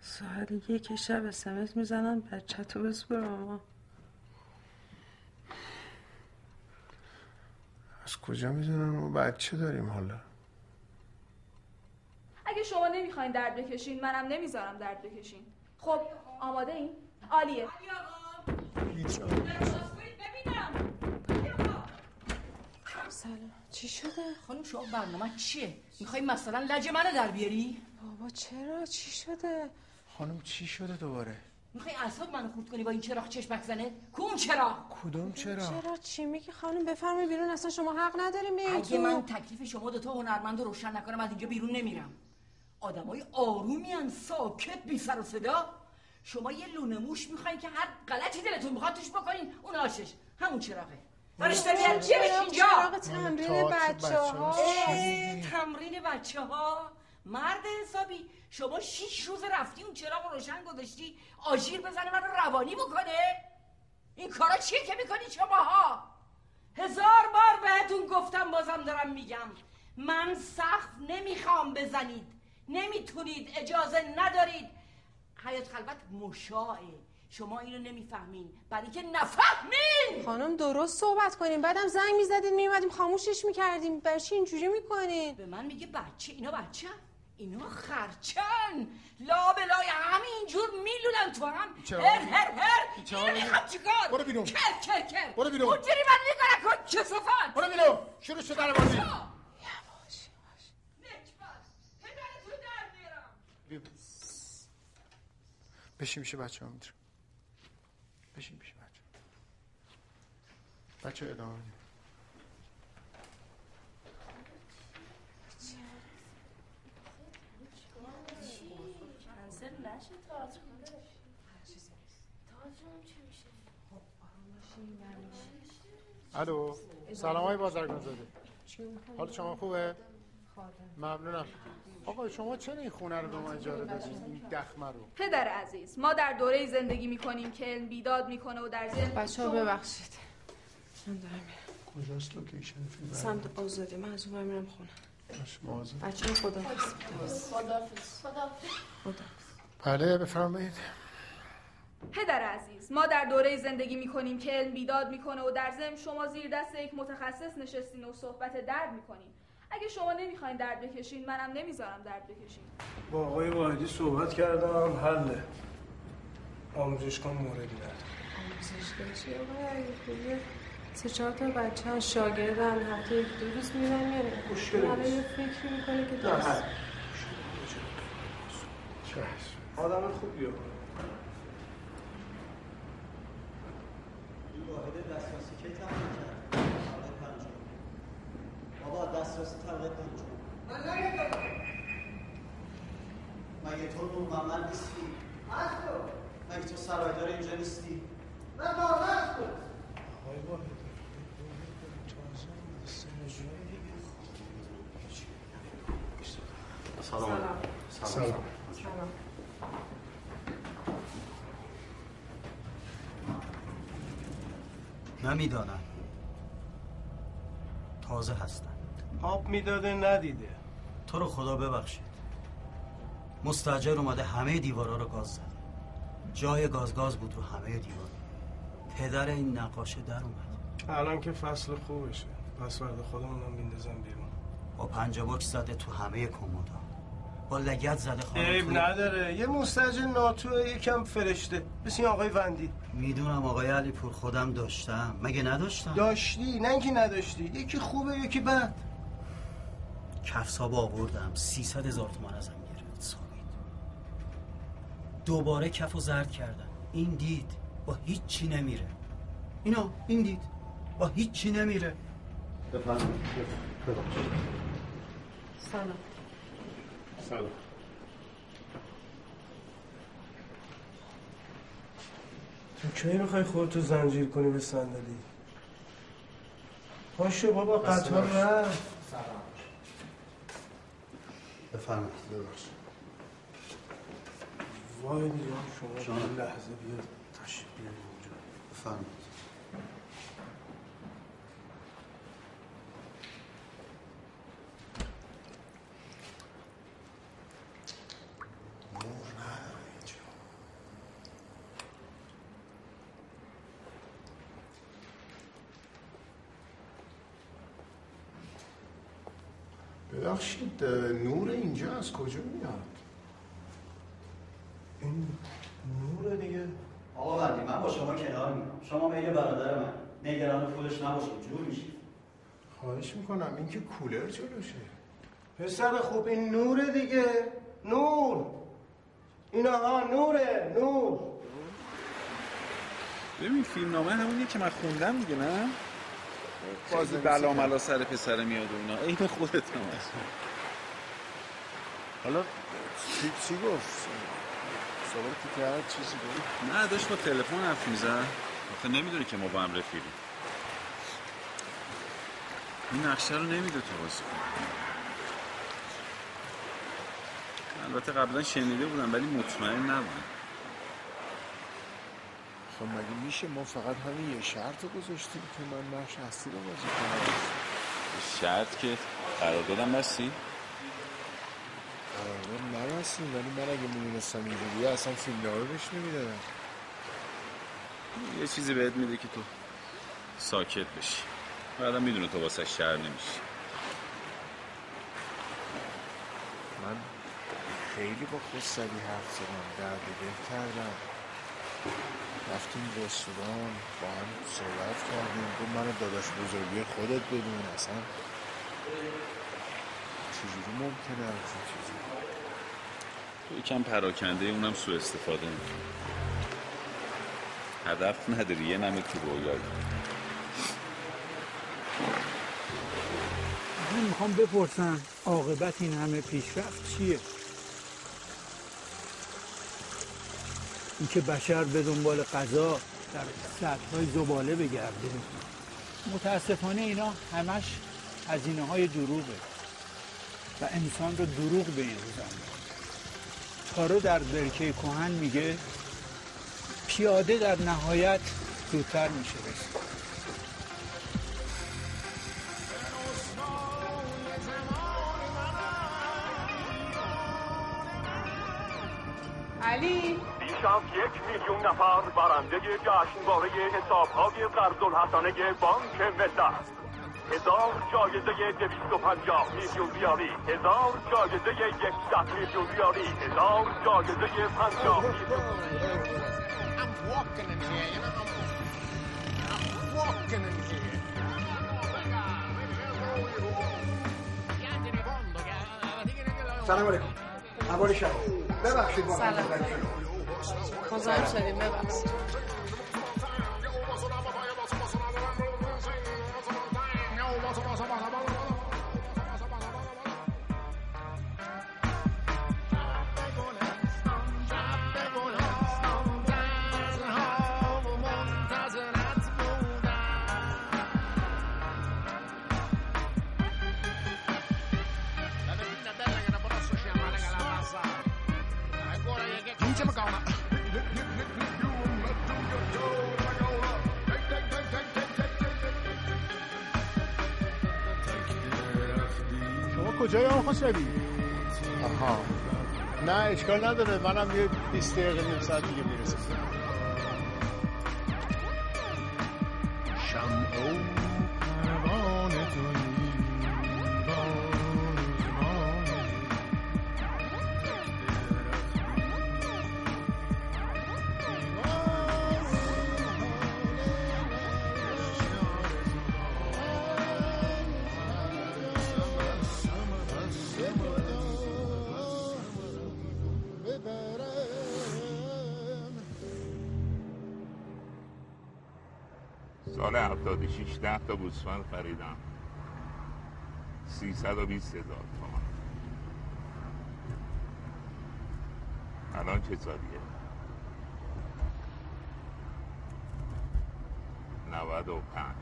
ساعت یک شب اسمس می‌زنم بچه تو بسپر ماما از کجا می‌دونم؟ ما بچه داریم حالا. اگه شما نمی‌خواین درد بکشین منم نمی‌ذارم درد بکشین. خب آماده این؟ عالیه. سلام چی شده؟ خانم شما برنامه چیه؟ می‌خوای مثلا لج منو در بیاری؟ بابا چرا چی شده؟ خانم چی شده دوباره می‌خوای اعصاب منو خورد کنی با این چراغ چشمک زنه؟ کون چراغ؟ کدوم چرا چرا چی میگی خانم بفرمایید بیرون اصلا شما حق نداریم بیاین اگه. من تکلیف شما دوتا هنرمند رو روشن نکنم از اینجا بیرون نمیرم آدمای آرومیان ساکت بی سر و صدا شما یه لونه موش می‌خواین که هر غلطی دلتون می‌خواد توش بکنین اون آشش همون چراغه فرشته بیاد چیه بهش اینجا؟ چراغ تمرین بچه ها تمرین بچه ها مرد حسابی شما شیش روز رفتی اون چراغ رو روشن گذاشتی آژیر بزنه من روانی بکنه؟ این کارا چیه که می‌کنی شماها؟ هزار بار بهتون گفتم بازم دارم میگم. من سقف نمی‌خوام بزنید. نمی‌تونید اجازه ندارید. حیات خلوت مشاعه. شما اینو نمی‌فهمین. برای که نفهمین! خانم درست صحبت کنیم. بعدم زنگ می‌زدید میومدیم خاموشش می‌کردیم. برای چی اینجوری می‌کنین؟ به من میگه بچه. اینا بچه اینا خرچن. لا بلای همینجور میلونن تو هم؟ هر هر هر. چرا؟ اینو می‌خوام چیکار؟ برو بیرون. کر کر کر. برو بیرون. اونجوری من می‌کنم کن. کسافت برو بیرون. شروع شد در بازی. بشین میشه بچه ها می‌تونم بشین میشه بچه. بچه ادامه بدیم. الو سلام های بازرگان زاده حال شما خوبه؟ ممنونم. آقا شما چرا این خونه رو به ما اجاره دادید؟ این دخمه رو. پدر عزیز ما در دوره زندگی می‌کنیم که علم بیداد می‌کنه و در ذهن بچه ها ببخشید. من دارم میرم. کجاست لوکیشن فیلم؟ سمت آزادی. من از اون میرم خونه. بچه خدا خدا بله بفرمایید. پدر عزیز ما در دوره زندگی می‌کنیم که علم بیداد می‌کنه و در ضمن شما زیر دست یک متخصص نشستین و صحبت درد می‌کنین. اگه شما نمی‌خواین درد بکشین منم نمی‌ذارم درد بکشین. با آقای واحدی صحبت کردم حله آموزش کن موردی نداره آموزش چی آقای سه چهار تا بچه ها شاگردن هفته یک دو روز میرن الان نیست. یه فکر می‌کنه که نه درست. آدم خوبیه واحد دسترسی کی تمام کرد؟ بابا دسترسی طبقه پنجم. مگه تو نور محمد نیستی؟ مگه تو سرایدار اینجا نیستی؟ من بابا آقای واحد سلام. سلام سلام نمی‌دانم تازه هستم آب می‌داده ندیده. تو رو خدا ببخشید. مستجر اومده همه دیوارا رو گاز زده جای گاز گاز بود رو همه دیوار. پدر این نقاشه در اومد. الان که فصل خوبشه. پس فردا خودمونم میندازم بیرون. با پنجه باکس زده تو همه کمودا با لگت زده خانم عیب نداره. یه مستجر ناتوه یکم فرشته. مثل این آقای وندی. می‌دونم آقای علی پور خودم داشتم. مگه نداشتم؟ داشتی؟ نه اینکه نداشتی. یکی خوبه یکی بد. کفساب آوردم. 300 هزار تومان ازم گرفت. سامید دوباره کف و زرد کردم. این دید با هیچ چی نمیره. اینا این دید با هیچ چی نمیره سلام. سلام. تو کی می‌خوای خودتو زنجیر کنی به صندلی؟ پاشو بابا قطار رفت. بفرمایید. وای دیگه شما لحظه بیا تشریف بیارید اینجا. بفرمایید. ببخشید نور اینجا از کجا میاد؟ این نور دیگه. آقا وندی من با شما کنار میام شما میل برادر من نگران پولش نباشید جور میشید. خواهش می‌کنم این که کولر جلوشه. پسر خوب این نور دیگه. نور. اینا ها نوره نور. ببین فیلم نامه همونیه که من خوندم دیگه نه؟ بازی بلا ملا سر پسر میاد و اینا. عین خودت هم هست. حالا چی, چی گفت؟ سوال که کرد چیزی گفت؟ نه داشت با تلفن حرف می‌زد. آخه نمی‌دونه که ما با هم رفیقیم. این نقشه رو نمیده تو بازی البته قبلا شنیده بودم ولی مطمئن نبودم. خب مگه میشه ما فقط همین یه شرط رو گذاشتیم که من نقش اصلی رو بازی کنم؟ شرط که قراردادم بستی قرارداد نبستیم ولی من اگه می‌دونستم اینجوریه اصلا فیلم نامه بهش نمی‌دادم. یه چیزی بهت میده که تو ساکت بشی. بعدم می‌دونه تو واسه شهر نمیشی. من خیلی با خودسری حرف زدم درد دل کردم. رفتیم رستوران با هم صحبت کردیم. گفت منو داداش بزرگی خودت بدون اصلا چجوری ممکنه همچین چیزی تو یکم پراکنده اونم سوء استفاده می‌کنه. هدف نداری یه نمه تو رویایی من می‌خوام بپرسم عاقبت این همه پیشرفت چیه؟ اینکه بشر به دنبال غذا در سطح زباله بگرده. متاسفانه اینا همش هزینه های دروغه و انسان رو دروغ به این روزن تارو در برکه کوهن میگه پیاده در نهایت زودتر میشه بسید علی! بیش از یک میلیون نفر برنده جشنواره حسابهای قرض الحسنه بانک ملت هزار جایزه دویست و پنجاه میلیون ریالی هزار جایزه یکصد میلیون ریالی هزار جایزه پنجاه میلیون walking in here, you know. I'm walking in here. سلام علیکم احوال شما ببخشید با سلام. مزاحم شدیم ببخشید نه اشکال نداره منم یه 20 دقیقه نیم ساعت دیگه می‌رسم تا گوسفند خریدم 320 هزار تومان. الان چه سالیه 95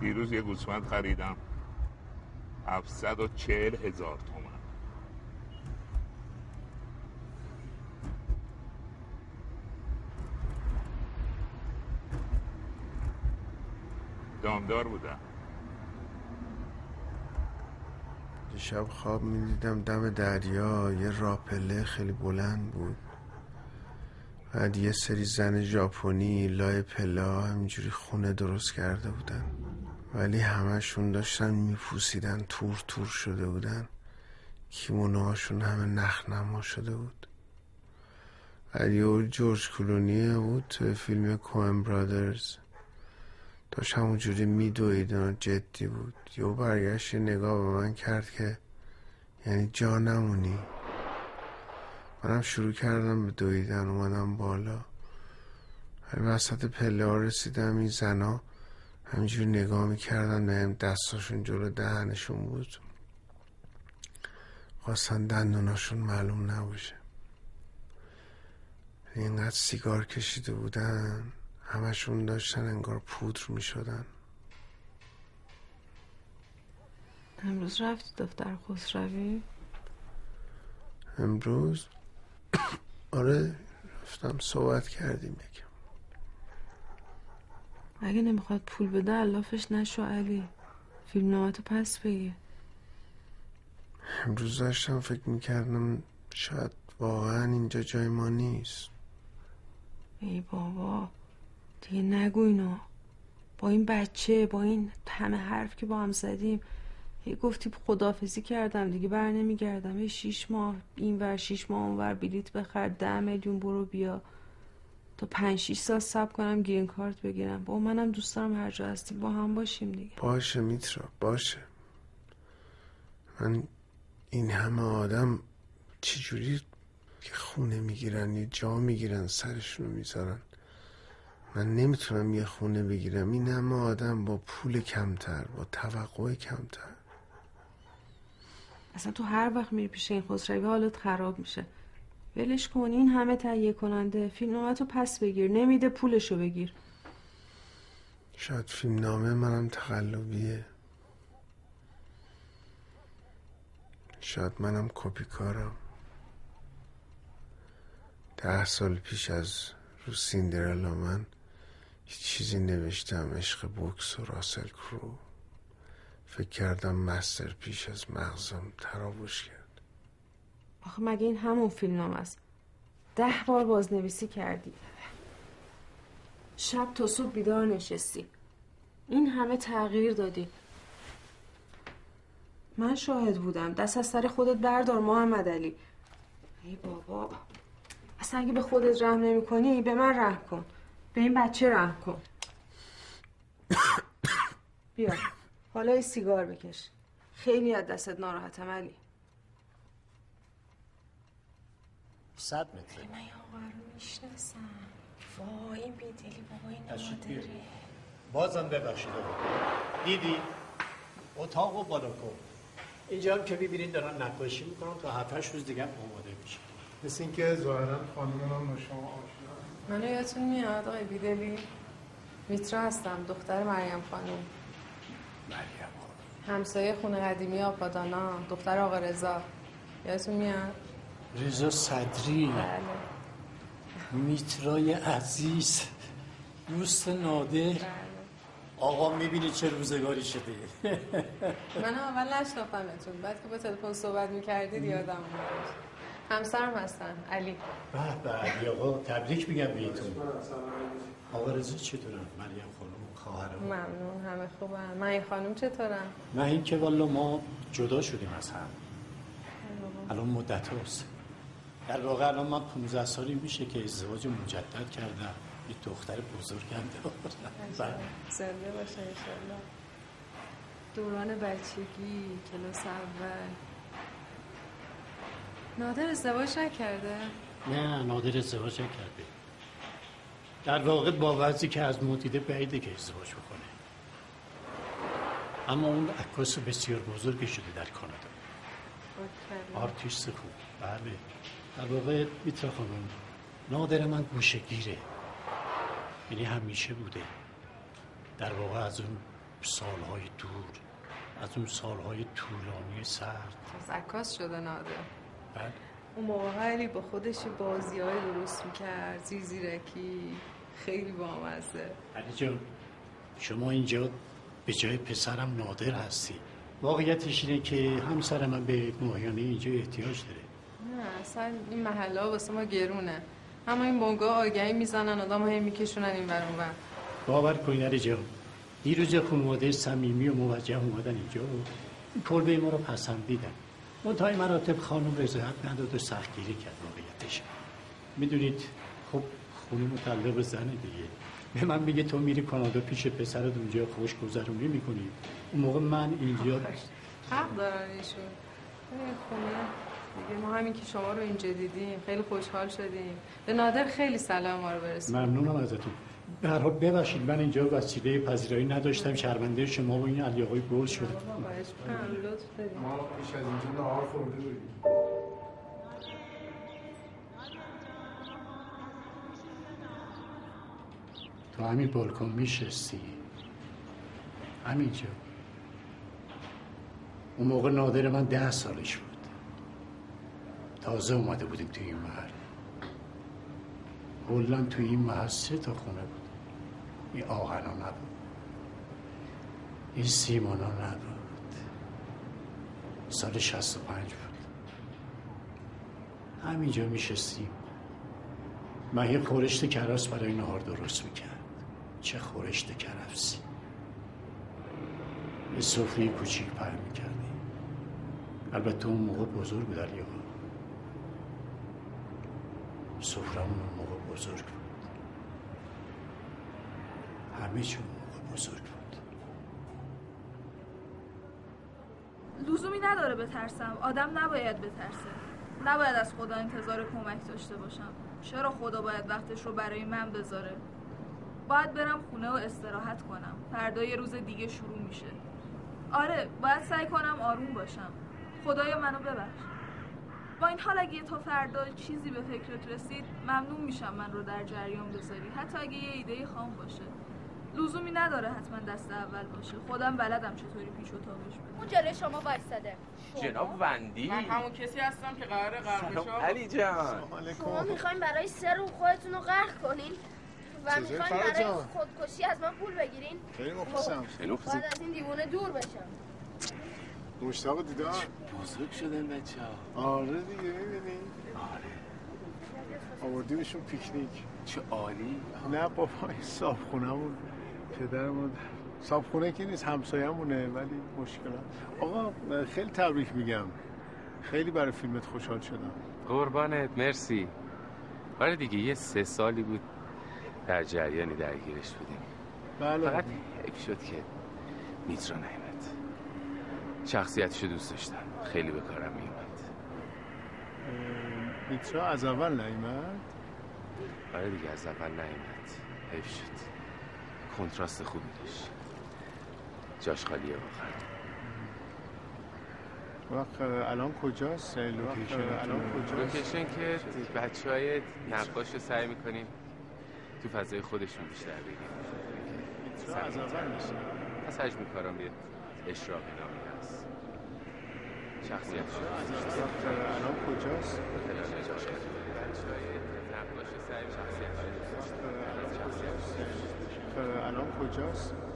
دیروز یه گوسفند خریدم. 740 هزار تومان. دامدار بودم. دیشب خواب می‌دیدم دم دریا یه راپله خیلی بلند بود. بعد یه سری زن ژاپنی لای پلا همینجوری خونه درست کرده بودن. ولی همشون داشتن میپوسیدن تور تور شده بودن. کیمونوهاشون همه نخنما شده بود. بعد یه جورج کلونی بود توی فیلم کوئن برادرز. داشت همونجوری میدوید و جدی بود. یهو برگشت نگاه به من کرد که یعنی جا نمونی. منم شروع کردم به دویدن اومدم بالا. وسط پله ها رسیدم این زنا همینجوری نگاه می‌کردن بهم دستاشون جلو دهنشون بود. خواستن دندوناشون معلوم نباشه. اینقدر سیگار کشیده بودن. همشون داشتن انگار پودر می شدن امروز رفتی دفتر خسروی؟ امروز؟ <coughs> آره رفتم صحبت کردیم یکم. اگه نمی‌خواد پول بده علافش نشو علی. فیلم نامتو پس بگیر. امروز داشتم فکر می‌کردم شاید واقعا اینجا جای ما نیست. ای بابا. دیگه نگو اینو. با این بچه با این همه حرف که با هم زدیم هی گفتی خدافزی کردم دیگه بر نمیگردم. یه شیش ماه این ور شیش ماه اون ور بلیت بخر ده میلیون برو بیا. تا پنج شیش سال سب کنم گرین کارت بگیرم. با منم دوست دارم هر جا هستی با هم باشیم دیگه. باشه میترا باشه. من این همه آدم چجوری که خونه می‌گیرن یه جا می‌گیرن سرشونو می‌ذارن؟ من نمی‌تونم یه خونه بگیرم. این همه آدم با پول کمتر با توقع کمتر. اصلا تو هر وقت میری پیش این خسروی حالت خراب میشه. ولش کن این همه تهیه کننده. فیلم نامتو پس بگیر. نمیده پولشو بگیر. شاید فیلم نامه منم تقلبیه شاید منم کپی کارم. ده سال پیش از رو سیندرلا من یه چیزی نوشتم عشق بوکس و راسل کرو. فکر کردم مستر پیش از مغزم تراوش کرد. آخه مگه این همون فیلم نام است؟ ده بار بازنویسی کردی. شب تا صبح بیدار نشستی. این همه تغییر دادی. من شاهد بودم. دست از سر خودت بردار محمد علی. ای بابا. اصلا اگه به خودت رحم نمی کنی به من رحم کن. به این بچه رحم کن. بیا. حالا یه سیگار بکش. خیلی از دستت ناراحتم علی. صد متر. من این آقا رو می‌شناسم. وای این بیدلی بابا این نادره. بازم ببخشید دیدی؟ اتاق و بالا کن. اینجا هم که ببینید دارن نقاشی می‌کنن تا هفتش روز دیگه آماده میشه. مثل اینکه ظاهرا خانم من با شما آشنا منو یادتون میاد؟ آقای بیدلی؟ میترا هستم دختر مریم خانم. مریم همسایه خونه قدیمی آپادانا دختر آقا رضا. یادتون میاد؟ رضا صدری. بله. میترای عزیز. دوست نادر. آقا می‌بینی چه روزگاری شده. من اول نشناختمتون بعد که با تلفن صحبت می‌کردید یادم اومد. همسرم هستن علی. به به علی آقا تبریک میگم بهتون. آقا رضا چطورن؟ مریم خانم خواهرم؟ ممنون همه خوبن. من این خانم چطورن؟ نه این که والا ما جدا شدیم از هم. الان مدت هاست. در واقع الان من 15 سالی میشه که ازدواج مجدد کردم. یه دختر بزرگم دارم. زنده باشه انشالله دوران بچگی کلاس اول. نادر ازدواج نکرده؟ نه نادر ازدواج نکرده. در واقع با وضعی که از ما دیده بعیده که ازدواج بکنه. اما اون عکاس بسیار بزرگی شده در کانادا. آرتیست خوب. بله. در واقع میترا خانم نادر من گوشگیره یعنی همیشه بوده. در واقع از اون سالهای دور از اون سالهای طولانی سرد. از عکاس شده نادر. بله اون موقع علی با خودش بازی های درست می‌کرد زیرزیرکی خیلی بامزه. علی جان شما اینجا به جای پسرم نادر هستی. واقعیتش اینه که همسر من به ماهیانه اینجا احتیاج داره. نه اصلا این محله ها واسه ما گرونه. اما این بونگا آگهی می‌زنن آدم هی میکشونن این ور اون ور. باور کنید علی جان دیروز یه خانواده صمیمی و موجه اومدن اینجا. این کلبه ما رو پسندیدن. منتهای مراتب خانم رضایت نداد و سختگیری کرد واقعیتش می‌دونید خب خونه متعلق زنه دیگه. به من میگه تو میری کانادا پیش پسرت اونجا خوش گذرونی می‌کنی. اون موقع من اینجا حق دارن ایشون. خونه. دیگه ما همین که شما رو اینجا دیدیم. خیلی خوشحال شدیم. به نادر خیلی سلام ما رو برسون. ممنونم ازتون. به هر حال ببخشید من اینجا وسیله پذیرایی نداشتم. شرمنده شما و این علی آقای گل شد. ما پیش از اینجا نهار خورده بودیم. تو همین بالکن میشستی. همینجا. اون موقع نادر من ده سالش بود. تازه اومده بودیم تو این محل. کلا تو این محل سه تا خونه بود. این آهنا نبود. این سیمانا نبود. سال شست و پنج بود. همینجا میشستیم من یه خورشت کراس برای نهار درست می‌کرد. چه خورشت کرفسی. یه سفره کوچیک پر می‌کردیم البته اون موقع بزرگ بود سفرمون اون موقع بزرگ بود. همه چون بزرگ بود. لزومی نداره بترسم. آدم نباید بترسه. نباید از خدا انتظار کمک داشته باشم. چرا خدا باید وقتش رو برای من بذاره؟ باید برم خونه و استراحت کنم. فردا یه روز دیگه شروع میشه. آره باید سعی کنم آروم باشم. خدایا منو ببخش. با این حال اگه تا فردا چیزی به فکرت رسید ممنون میشم من رو در جریان بذاری. حتی اگه یه ایده خام باشه. لزومی نداره حتما دست اول باشه. خودم بلدم چطوری پیش و تابش بدم اون جلوی شما وایستاده. جناب وندی. من همون کسی هستم که قراره غرق سلام بشم علی جان. شما می‌خواین برای سر روم خودتون رو غرق کنین و می‌خواین برای؟ خودکشی از من پول بگیرین؟ خیلی مخلصم. خب، خیلی مخلصم. باید از این دیوونه دور بشم. مشتاق دیدار. بزرگ شدن بچه ها آره دیگه می‌بینی؟ آره. آوردیمشون پیکنیک. چه عالی. نه بابا این صابخونهمون. پدرمون صابخونه که نیست همسایه‌مونه ولی مشکلات آقا خیلی تبریک میگم. خیلی برای فیلمت خوشحال شدم. قربانت مرسی. آره دیگه یه سه سالی بود در جریانی درگیرش بودیم. بله. فقط حیف شد که میترا نیمد شخصیتشو دوست داشتم. خیلی به کارم میومد. میترا از اول نیمد آره دیگه از اول نیومد. حیف شد. کنتراست خوبی داشت جاش خالیه واقعا. وقت الان کجاست؟ لوکیشن الان کجاست؟ لوکیشن که بچه های نقاش رو سعی می‌کنیم تو فضای خودشون بیشتر میترا از اول میشه پس حجم کارم یه اشراقی نامی هست. شخصیت شد الان کجاست جاش خالیه بچه های نقاش رو سعی شخصیت الان کجاست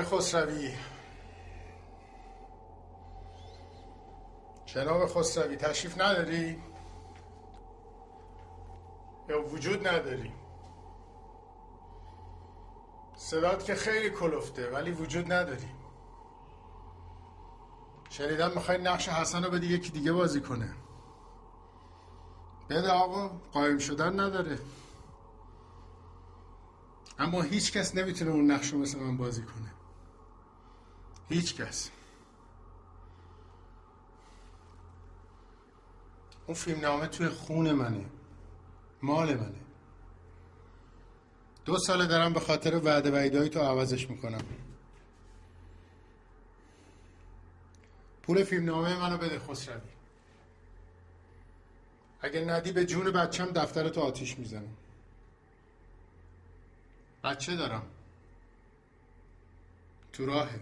آقای خسروی. جناب خسروی تشریف نداری؟ یا وجود نداری؟ صدات که خیلی کلفته ولی وجود نداری. شنیدم می‌خوای نقش حسن رو بده یکی دیگه بازی کنه. بده آقا قایم شدن نداره. اما هیچ کس نمی‌تونه اون نقش رو مثل من بازی کنه. هیچ کس. اون فیلم نامه توی خون منه. مال منه. دو ساله دارم به خاطر وعده وعیدهای تو عوضش می‌کنم. پول فیلم نامه منو بده خسروی اگه ندی به جون بچم دفتر تو آتیش می‌زنم. بچه دارم. تو راهه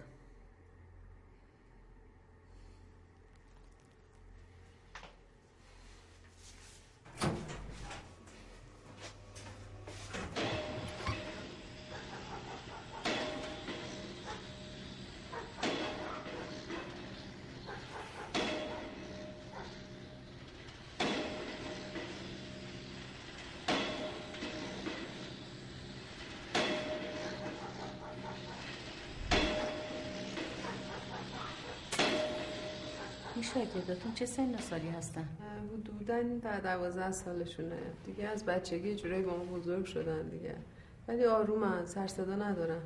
این شاگرداتون چه سن و سالی هستن؟ حدودا در دوازده سالشونه. دیگه از بچگی جورایی با ما بزرگ شدن دیگه. ولی آرومن سر صدا ندارن.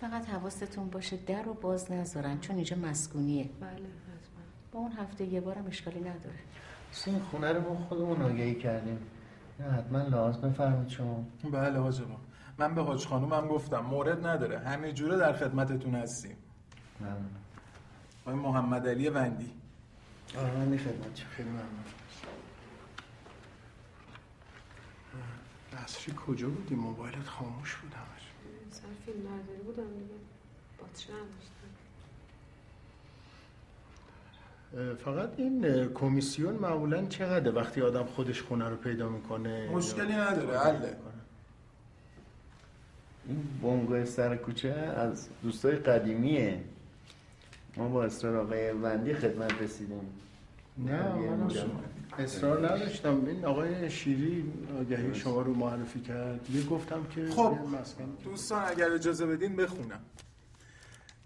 فقط حواستون باشه در رو باز نذارن چون اینجا مسکونیه. بله حتما. با اون هفته یه بارم اشکالی نداره. این خونه رو ما خودمون آگهی کردیم. نه حتما لحاظ بفرمایید شما. بله حاج آقا من به حاج خانومم گفتم مورد نداره. همه جوره در خدمتتون هستیم. ممنون. آقای محمد علی وندی آره من خدمت خیلی ممنون. نصری کجا بودی؟ موبایلت خاموش بود همش. سر فیلم برداری بودم دیگه. اه، فقط این کمیسیون معمولا چقدره وقتی آدم خودش خونه رو پیدا می‌کنه؟ مشکلی نداره حله. این بونگو سر کوچه از دوستای قدیمیه. ما با اصرار آقای وندی خدمت رسیدیم. نه من. اصرار نداشتم. این آقای شیری آگهی شما رو معرفی کرد. یه گفتم که خب دوستان اگر اجازه بدین بخونم.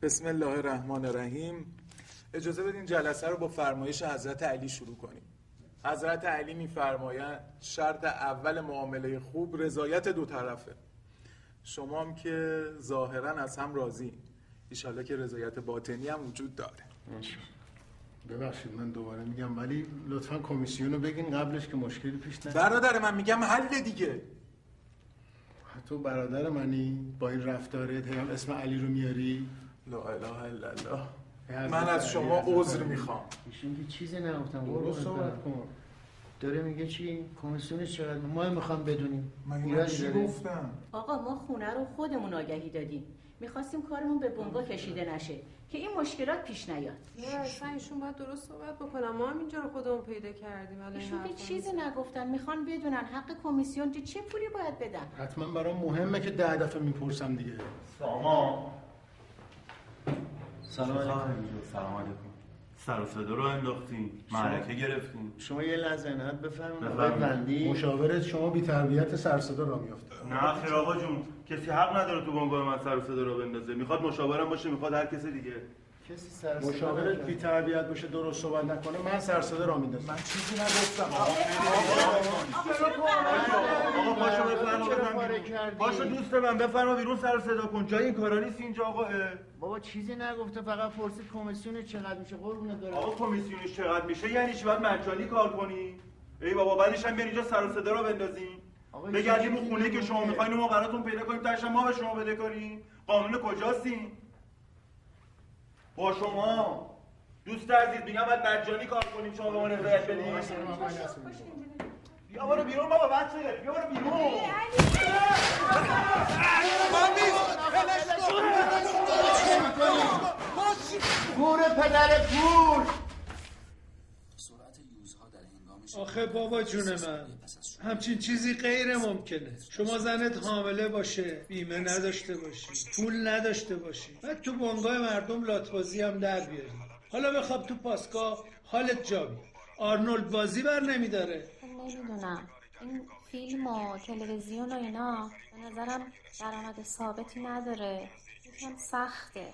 بسم الله الرحمن الرحیم. اجازه بدین جلسه رو با فرمایش حضرت علی شروع کنیم. حضرت علی میفرمایند شرط اول معامله خوب رضایت دو طرفه. شما هم که ظاهرا از هم راضی ایشالله که رضایت باطنی هم وجود داره. ببخشید من دوباره میگم ولی لطفا کمیسیون رو بگین قبلش که مشکلی پیش نیاد. برادر من میگم حل دیگه. تو برادر منی؟ با این رفتارت هم اسم علی رو میاری؟ لا اله الا الله. من از شما عذر. می‌خوام. ایشون که چیزی نگفتم برو قربونت صحبت. کن. داره میگه چی؟ کمیسیون چقدر؟ ما می‌خوام بدونیم. من چی؟ گفتم؟ آقا ما خونه رو خودمون آگهی دادیم. می‌خواستیم کارمون به بنگاه کشیده نشه که این مشکلات پیش نیاد. نه اصلا ایشون باید درست صحبت بکنم ما هم اینجا رو خودمون پیدا کردیم ایشون حرفا چیزی. نگفتن. می‌خوان بدونن حق کمیسیون چه- چه پولی باید بدن. حتما برام مهمه که ده دفعه می‌پرسم دیگه. ساما سلام علیکم. سلام علیکم. سر و صدا رو انداختیم معرکه گرفتیم. شما یه لحظه عنایت بفرمایید. آقای وندی مشاورت شما بی تربیت سرصدا را میافته. نه خیر آقا جون کسی حق نداره تو بنگاه من سر و صدا رو بندازه. می‌خواد مشاورم باشه می‌خواد هر کسی دیگه. کسی سر صدا نکرد. بی تربیت باشه درست صحبت نکنه من سرصدا را میندازم من چیزی نگفتم آقا پاشو بفرما؟ باشو دوست من بفرما بیرون سر صدا کن. جای این کارا نیست اینجا آقا. بابا چیزی نگفته فقط پرسید کمیسیون چقدر میشه قربونت برم. آقا کمیسیونش چقدر میشه؟ یعنی چی؟ باید مجانی کار کنی؟ ای بابا بعدش هم بیان اینجا سر صدا رو بندازیم. بگردیم اون خونه که شما. می‌خواین ما براتون پیدا کنیم تاش ما به شما بده کنیم. قانون کجاستیم با شما. دوست عزیز میگم باید مجانی کار کنیم شما به ما رضایت بدید بیا برو بیرون بابا بچه بیا برو بیرون. گور. پدر پول آخه بابا جون من. همچین چیزی غیر ممکنه. شما زنت حامله باشه بیمه نداشته باشی پول نداشته باشی. بعد تو بنگاه مردم لاتبازی هم در بیاری. حالا بخواب تو پاسگاه حالت جا بیاد آرنولد بازی بر نمیداره. نمی‌دونم. این فیلم و تلویزیون و اینا به نظرم درآمد ثابتی نداره. یکم سخته.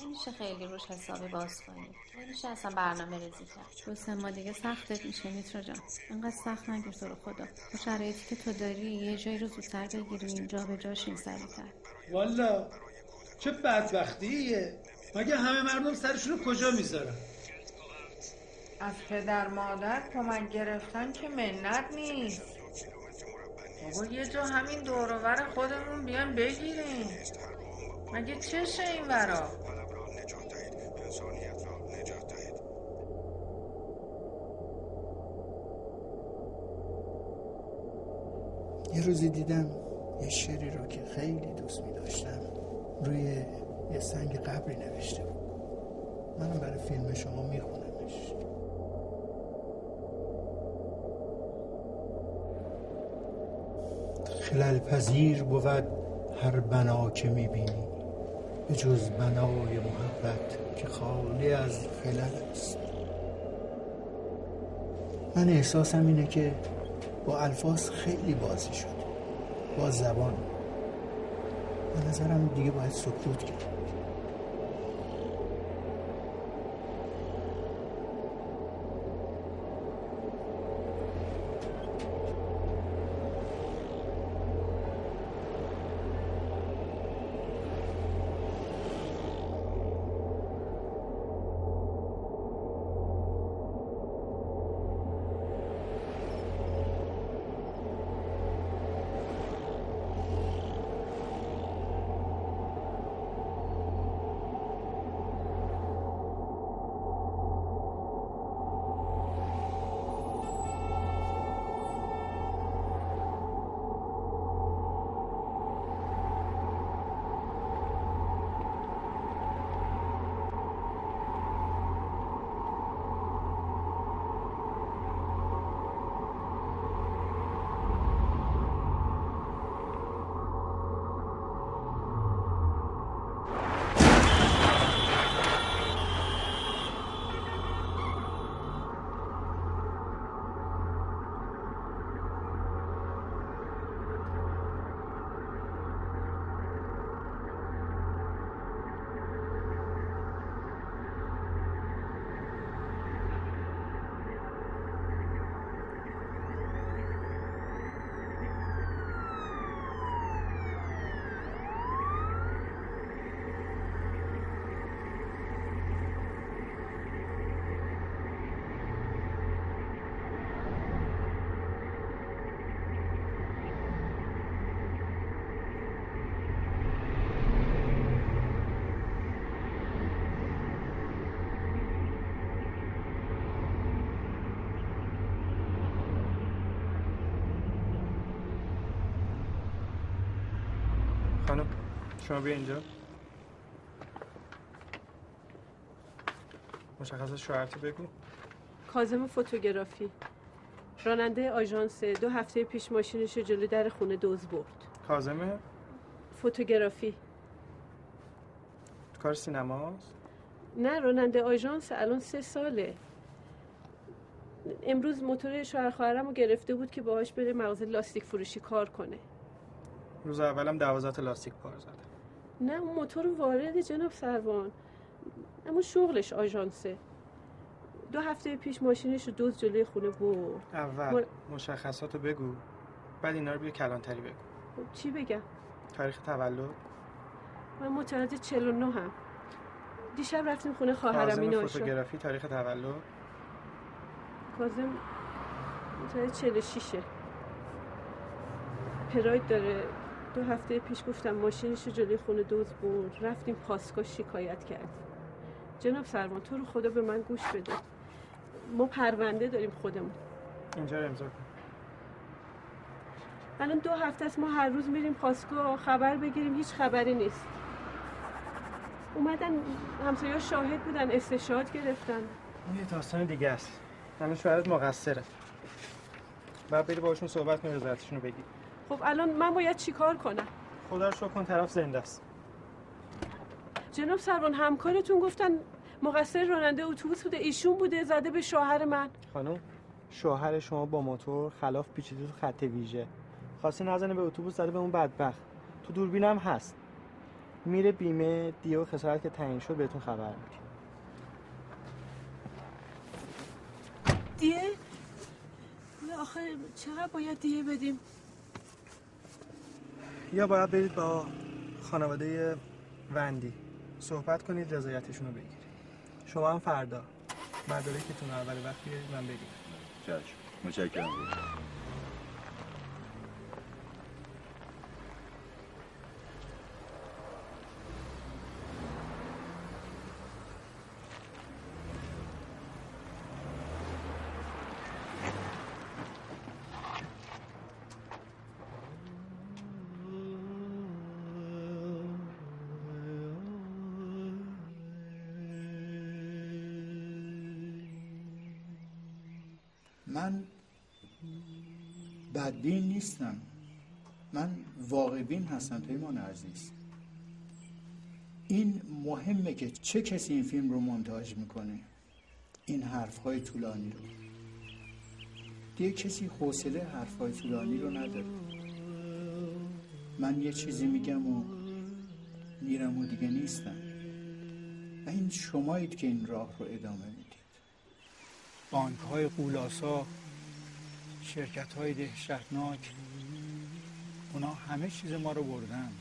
نمیشه خیلی روش حسابی باز کنی. نمیشه اصلا برنامه ریزی کرد. دو سه ماه دیگه سختت میشه میترا جان. انقدر سخت نگیر تو رو خدا. با شرایطی که تو داری یه جایی رو زودتر بگیریم جا به جاشیم سریعتر والا چه بدبختیه. مگه همه مردم سرشون رو کجا می‌ذارن؟ از پدر مادر کمک گرفتن که منت نیست. بابا یه جا همین دوروبر خودمون بیان بگیریم. مگه چشه این ورا؟ یه روزی دیدم یه شعری رو که خیلی دوست می داشتم روی یه سنگ قبری نوشته بود. منم برای فیلم شما میخونمش خلال پذیر بود هر بنا که می‌بینی به جز بنای محبت که خالی از خلل است. من احساسم اینه که با الفاظ خیلی بازی شده با زبان. به نظرم دیگه باید سکوت کرد. شما بیا اینجا. مشخصات شوهرتو بگو. کازم فوتوگرافی. راننده آژانس. دو هفته پیش ماشینش رو جلو در خونه دوز برد. کازمه فوتوگرافی. کار سینماست؟ نه راننده آژانس. الان سه ساله. امروز موتور شوهر خواهرم رو گرفته بود که باهاش بره مغازه لاستیک فروشی کار کنه. روز اولم دوازده تا لاستیک پار زده. نه اون موتور وارد جناب سروان. اما شغلش آژانسه. دو هفته پیش ماشینش رو دوز جلوی خونه برد. اول مر- مشخصاتو بگو. بعد اینا رو بیا کلانتری بگو. خب چی بگم؟ تاریخ تولد؟ من متولد 49 هم. دیشب رفتیم خونه خواهرم کاظم این آشا. فوتوگرافی تاریخ تولد؟ کازم متولد 46 پراید داره. دو هفته پیش گفتم ماشینش رو جلوی خونه دوز برد. رفتیم پاسکا شکایت کردیم. جناب سرمان تو رو خدا به من گوش بده. ما پرونده داریم خودمون. اینجا رو امضا کن. الان دو هفته است ما هر روز میریم پاسکا خبر بگیریم هیچ خبری نیست. اومدن همسایه شاهد بودن استشهاد گرفتن. اون یه داستان دیگه است. همه شوهرت مقصره. بعد بری باشون صحبت کنی رضایتشون رو بگی. خب الان من باید چیکار کنم؟ خدا رو کن طرف زنده است. جناب سروان همکارتون گفتن مقصر راننده اتوبوس بوده ایشون بوده زده به شوهر من. خانم شوهر شما با موتور خلاف پیچیده تو خط ویژه. خواستی نزنه به اتوبوس زده به اون بدبخت. تو دوربینم هست. میره بیمه دیه و خسارت که تعیین شد بهتون خبر میده دیه؟ آخه چقدر باید دیه بدیم؟ یا باید برید با خانواده وندی. صحبت کنید رضایتشون رو بگیرید. شما هم فردا مدارکتون اول وقت بیارید من بگیرم. چشم. متشکرم. من بدبین نیستم. من واقع بین هستم پیمان عزیز. این مهمه که چه کسی این فیلم رو منتاج می‌کنه. این حرفهای طولانی رو. دیگه کسی حوصله حرفهای طولانی رو نداره. من یه چیزی میگم و میرم و دیگه نیستم. و این شمایید که این راه رو ادامه می‌دید بانک های قولاسا شرکت های دهشتناک اونا همه چیز ما رو بردن.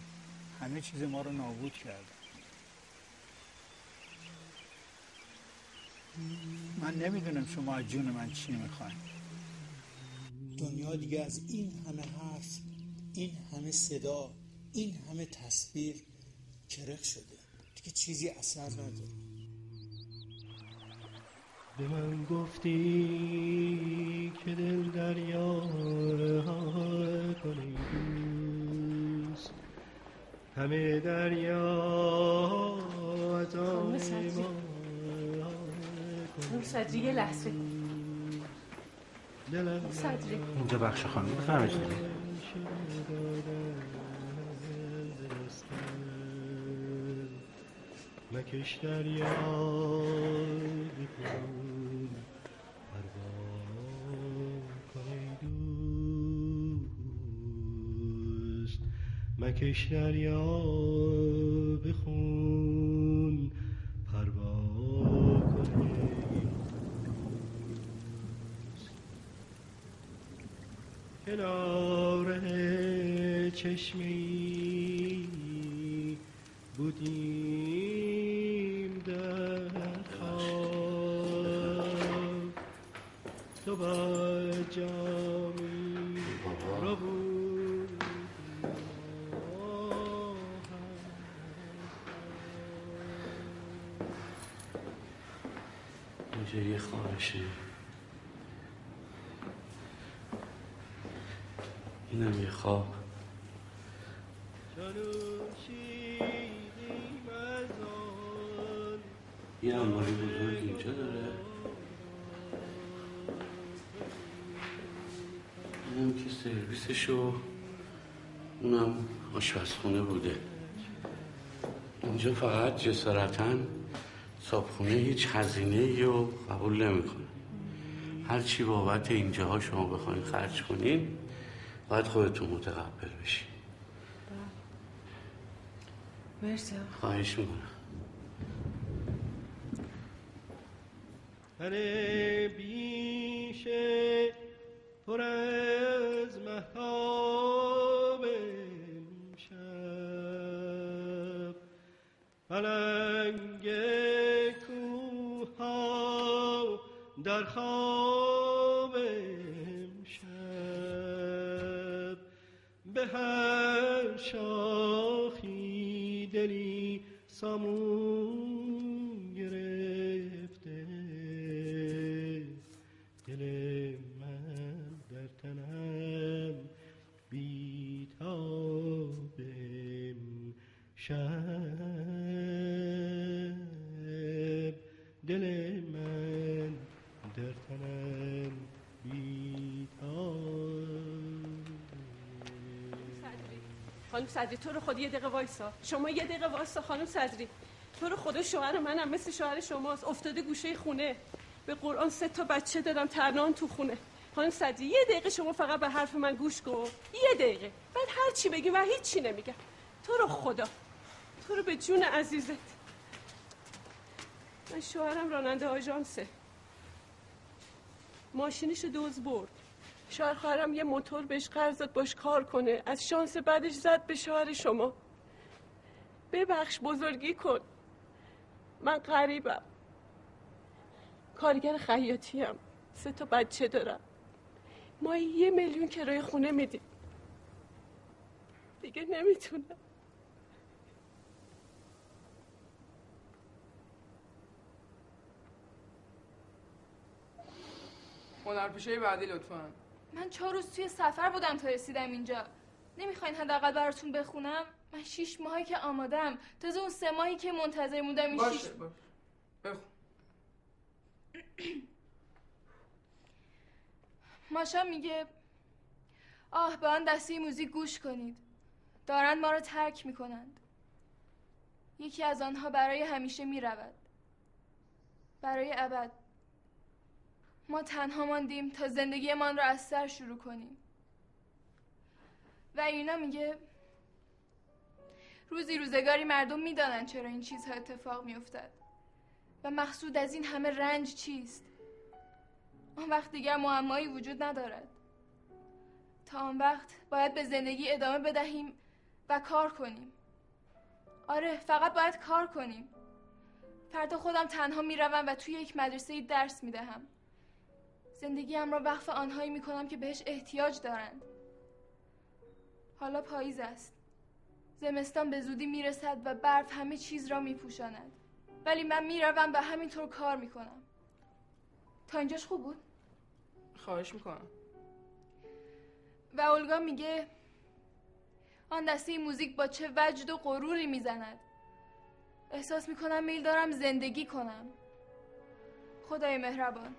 همه چیز ما رو نابود کردن. من نمی‌دونم شما از جون من چی می‌خواین. دنیا دیگه از این همه حرف این همه صدا این همه تصویر کرخ شده. دیگه چیزی اثر نداره. به من گفتی که دل دریا رها کنی. دوست همه دریا اون صدری. یه لحظه. دلم صدری. اینجا بخش خانم بفرمایید مکش دریا مکش دریا بخون پروا کن ای کنار چشمی سرویسش و اونم آشپزخونه بوده. اینجا فقط جسارتا صابخونه هیچ هزینه رو قبول نمی‌کنه. هر چی بابت اینجاها شما بخواین خرج کنین باید خودتون متقبل بشین. مرسی. خواهش می‌کنم. شب دل من در تنم خانم صدری تو رو خود یه دقیقه وایسا. شما یه دقیقه وایسا خانم صدری. تو رو خدا شوهر منم مثل شوهر شماست. افتاده گوشه خونه. به قرآن سه تا بچه دارم ترنان تو خونه. خانم صدری یه دقیقه شما فقط به حرف من گوش کن. یه دقیقه. بعد هر چی بگی من هیچی نمیگم. تو رو خدا. تو رو به جون عزیزت. من شوهرم راننده آژانسه. ماشینش دوز برد. شوهر خواهرم یه موتور بهش قرض داد باش کار کنه. از شانس بعدش زد به شوهر شما. ببخش بزرگی کن. من غریبم. کارگر خیاطی هم سه تا بچه دارم. ما یه میلیون کرایه خونه میدیم. دیگه نمی‌تونم. هنرپیشه بعدی لطفا. من چهار روز توی سفر بودم تا رسیدم اینجا. نمی‌خواین حداقل براتون بخونم؟ من شیش ماهی که آمادم تازه اون سه ماهی که منتظر موندم این باشه شیش باشه. بخون. <clears throat> ماشا میگه آه به آن دسته موزیک گوش کنید. دارند ما را ترک می‌کنند. یکی از آنها برای همیشه می‌رود. برای ابد. ما تنها ماندیم تا زندگیمان را از سر شروع کنیم. و اینا میگه روزی روزگاری مردم می‌دانند چرا این چیزها اتفاق میافتد. و مقصود از این همه رنج چیست؟ آن وقت دیگر معمایی وجود ندارد. تا آن وقت باید به زندگی ادامه بدهیم و کار کنیم. آره فقط باید کار کنیم. فردا خودم تنها می‌روم و توی یک مدرسه درس می‌دهم. زندگیم را وقف آنهایی می‌کنم که بهش احتیاج دارند. حالا پاییز است. زمستان به زودی می‌رسد و برف همه چیز را میپوشاند. ولی من می‌روم و همینطور کار می‌کنم. تا اینجاش خوب بود؟ خواهش می‌کنم. و اولگا میگه آن دسته موزیک با چه وجد و غروری می‌زند. احساس می‌کنم میل دارم زندگی کنم. خدای مهربان.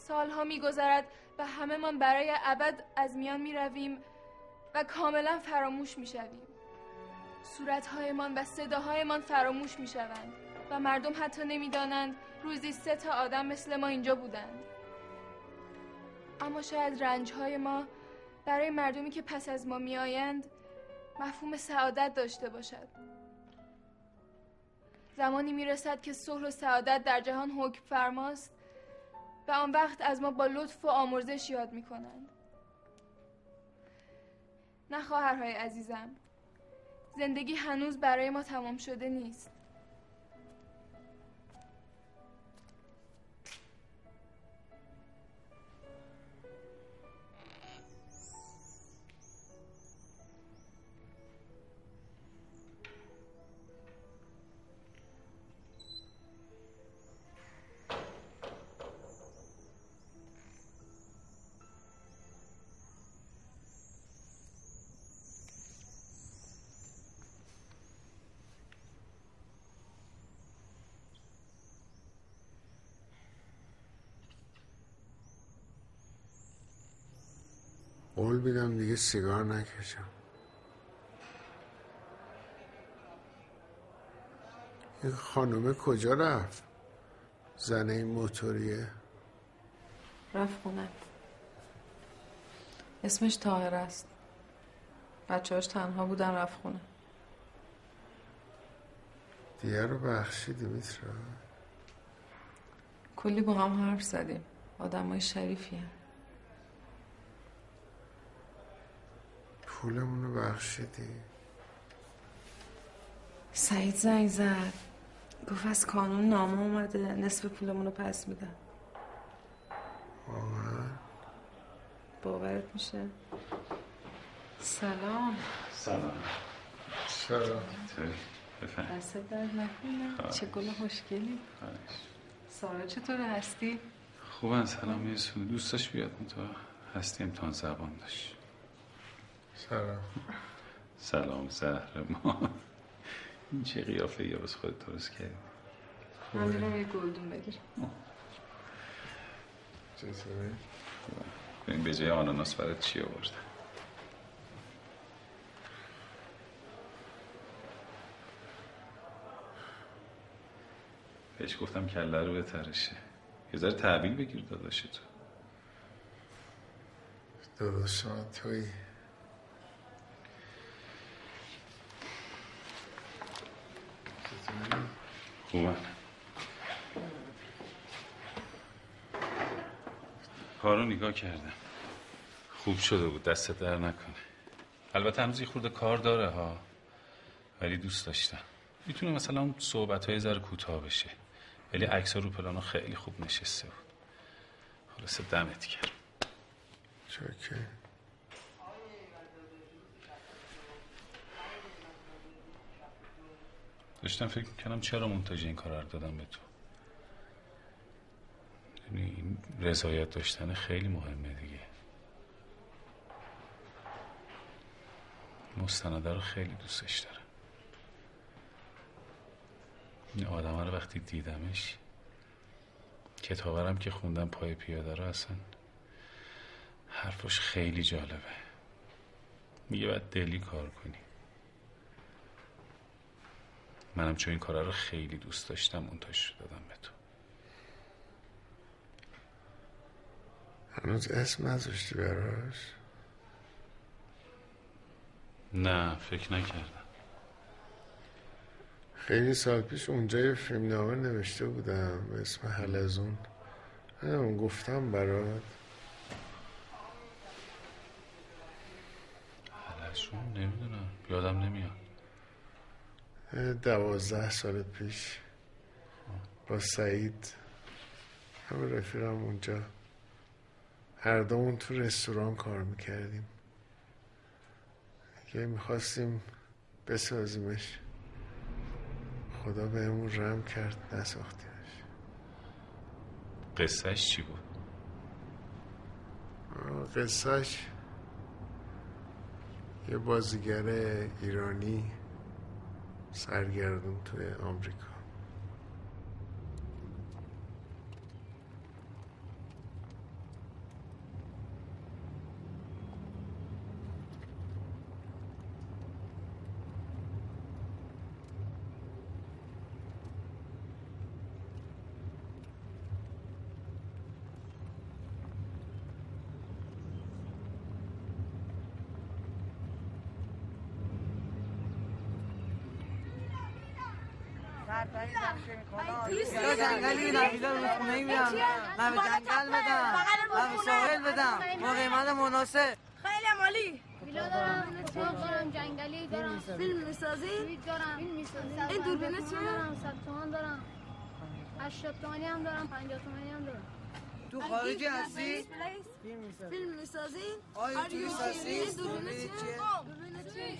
سالها میگذرد و همه من برای ابد از میان می‌رویم و کاملا فراموش می‌شویم. صورتهایمان و صداهایمان فراموش می‌شوند و مردم حتی نمی‌دانند روزی سه تا آدم مثل ما اینجا بودند. اما شاید رنجهای ما برای مردمی که پس از ما میآیند مفهوم سعادت داشته باشد. زمانی می‌رسد که صلح و سعادت در جهان حکم فرماست و آن وقت از ما با لطف و آمرزش یاد می‌کنند. نه خواهرهای عزیزم زندگی هنوز برای ما تمام شده نیست. میدم دیگه سیگار نکشم. این خانومه کجا رفت؟ زنه این موتوریه. رفت خونه اسمش تاهر است. بچه‌هاش تنها بودن رفت خونه. دیگه رو بخشیدی میترا؟ کلی با هم حرف زدیم. آدمای شریفیه پولمون رو بخشیدی. سعید زنگ زد. گفت از کانون نامه اومده نصف پولمون رو پس میدن واقعا؟ باورت میشه؟ سلام. سلام. سلام. دست درد نکنه. چه گل خوشگلی. سارا چطور هستی؟ خوبن سلام. یسون دوستاش بیاد تو؟ هستی امتحان زبان داشت. سلام. سلام زهر ما. این چه قیافه یا بس خودت درست کردی؟ من میرم یه گلدون بگیرم. چطوری؟ ببین به جای آناناس برات چی آوردن بهش گفتم کله رو بترشه. یه ذره تحویل بگیر داداش تو. داداشم توی خوبه کارو نگاه کردم. خوب شده بود دست در نکنه. البته هنوز یه خورده کار داره ها. ولی دوست داشتم. می‌تونه مثلا اون صحبت های ذره کوتاه بشه. ولی عکس رو پلانو خیلی خوب نشسته بود. خلاصه دمت کرد چکه داشتم فکر می‌کنم چرا منتاج این کار دادم به تو؟ یعنی این رضایت داشتن خیلی مهمه دیگه. مستنده رو خیلی دوستش دارم. این آدم رو وقتی دیدمش کتابرم که خوندم پای پیاده رو اصلا حرفش خیلی جالبه. میگه باید دلی کار کنی. منم چون این کارا رو خیلی دوست داشتم منتاج دادم به تو. هنوز اسم نذاشتی براش؟ نه فکر نکردم. خیلی سال پیش اونجا یه فیلم نامه نوشته بودم به اسم حلزون. اون گفتم برات. حلشون نمی‌دونم. یادم نمیاد. دوازده سال پیش با سعید. همه رفیقم اونجا. هر دومون تو رستوران کار می‌کردیم. یه می‌خواستیم بسازیمش خدا بهمون رم کرد نساختیمش. قصهش چی بود؟ قصهش یه بازیگر ایرانی سرگردون توی آمریکا. یا جنگلی نبیده رو خونه ای میرم من به جنگل بدم من به ساحل بدم با قیمت مناسب خیلی مالی ویلا دارم اتفاق دارم جنگلی دارم فیلم می‌سازی؟ دارم می‌سازی این دوربینه چیه؟ دارم صد تومن دارم هشتاد تومنی هم دارم پنجاه تومنی هم دارم تو خارجی هستی؟ فیلم می‌سازی؟ آیا؟ دوربینه چیه؟ دوربینه چیه؟ دوربینه چیه؟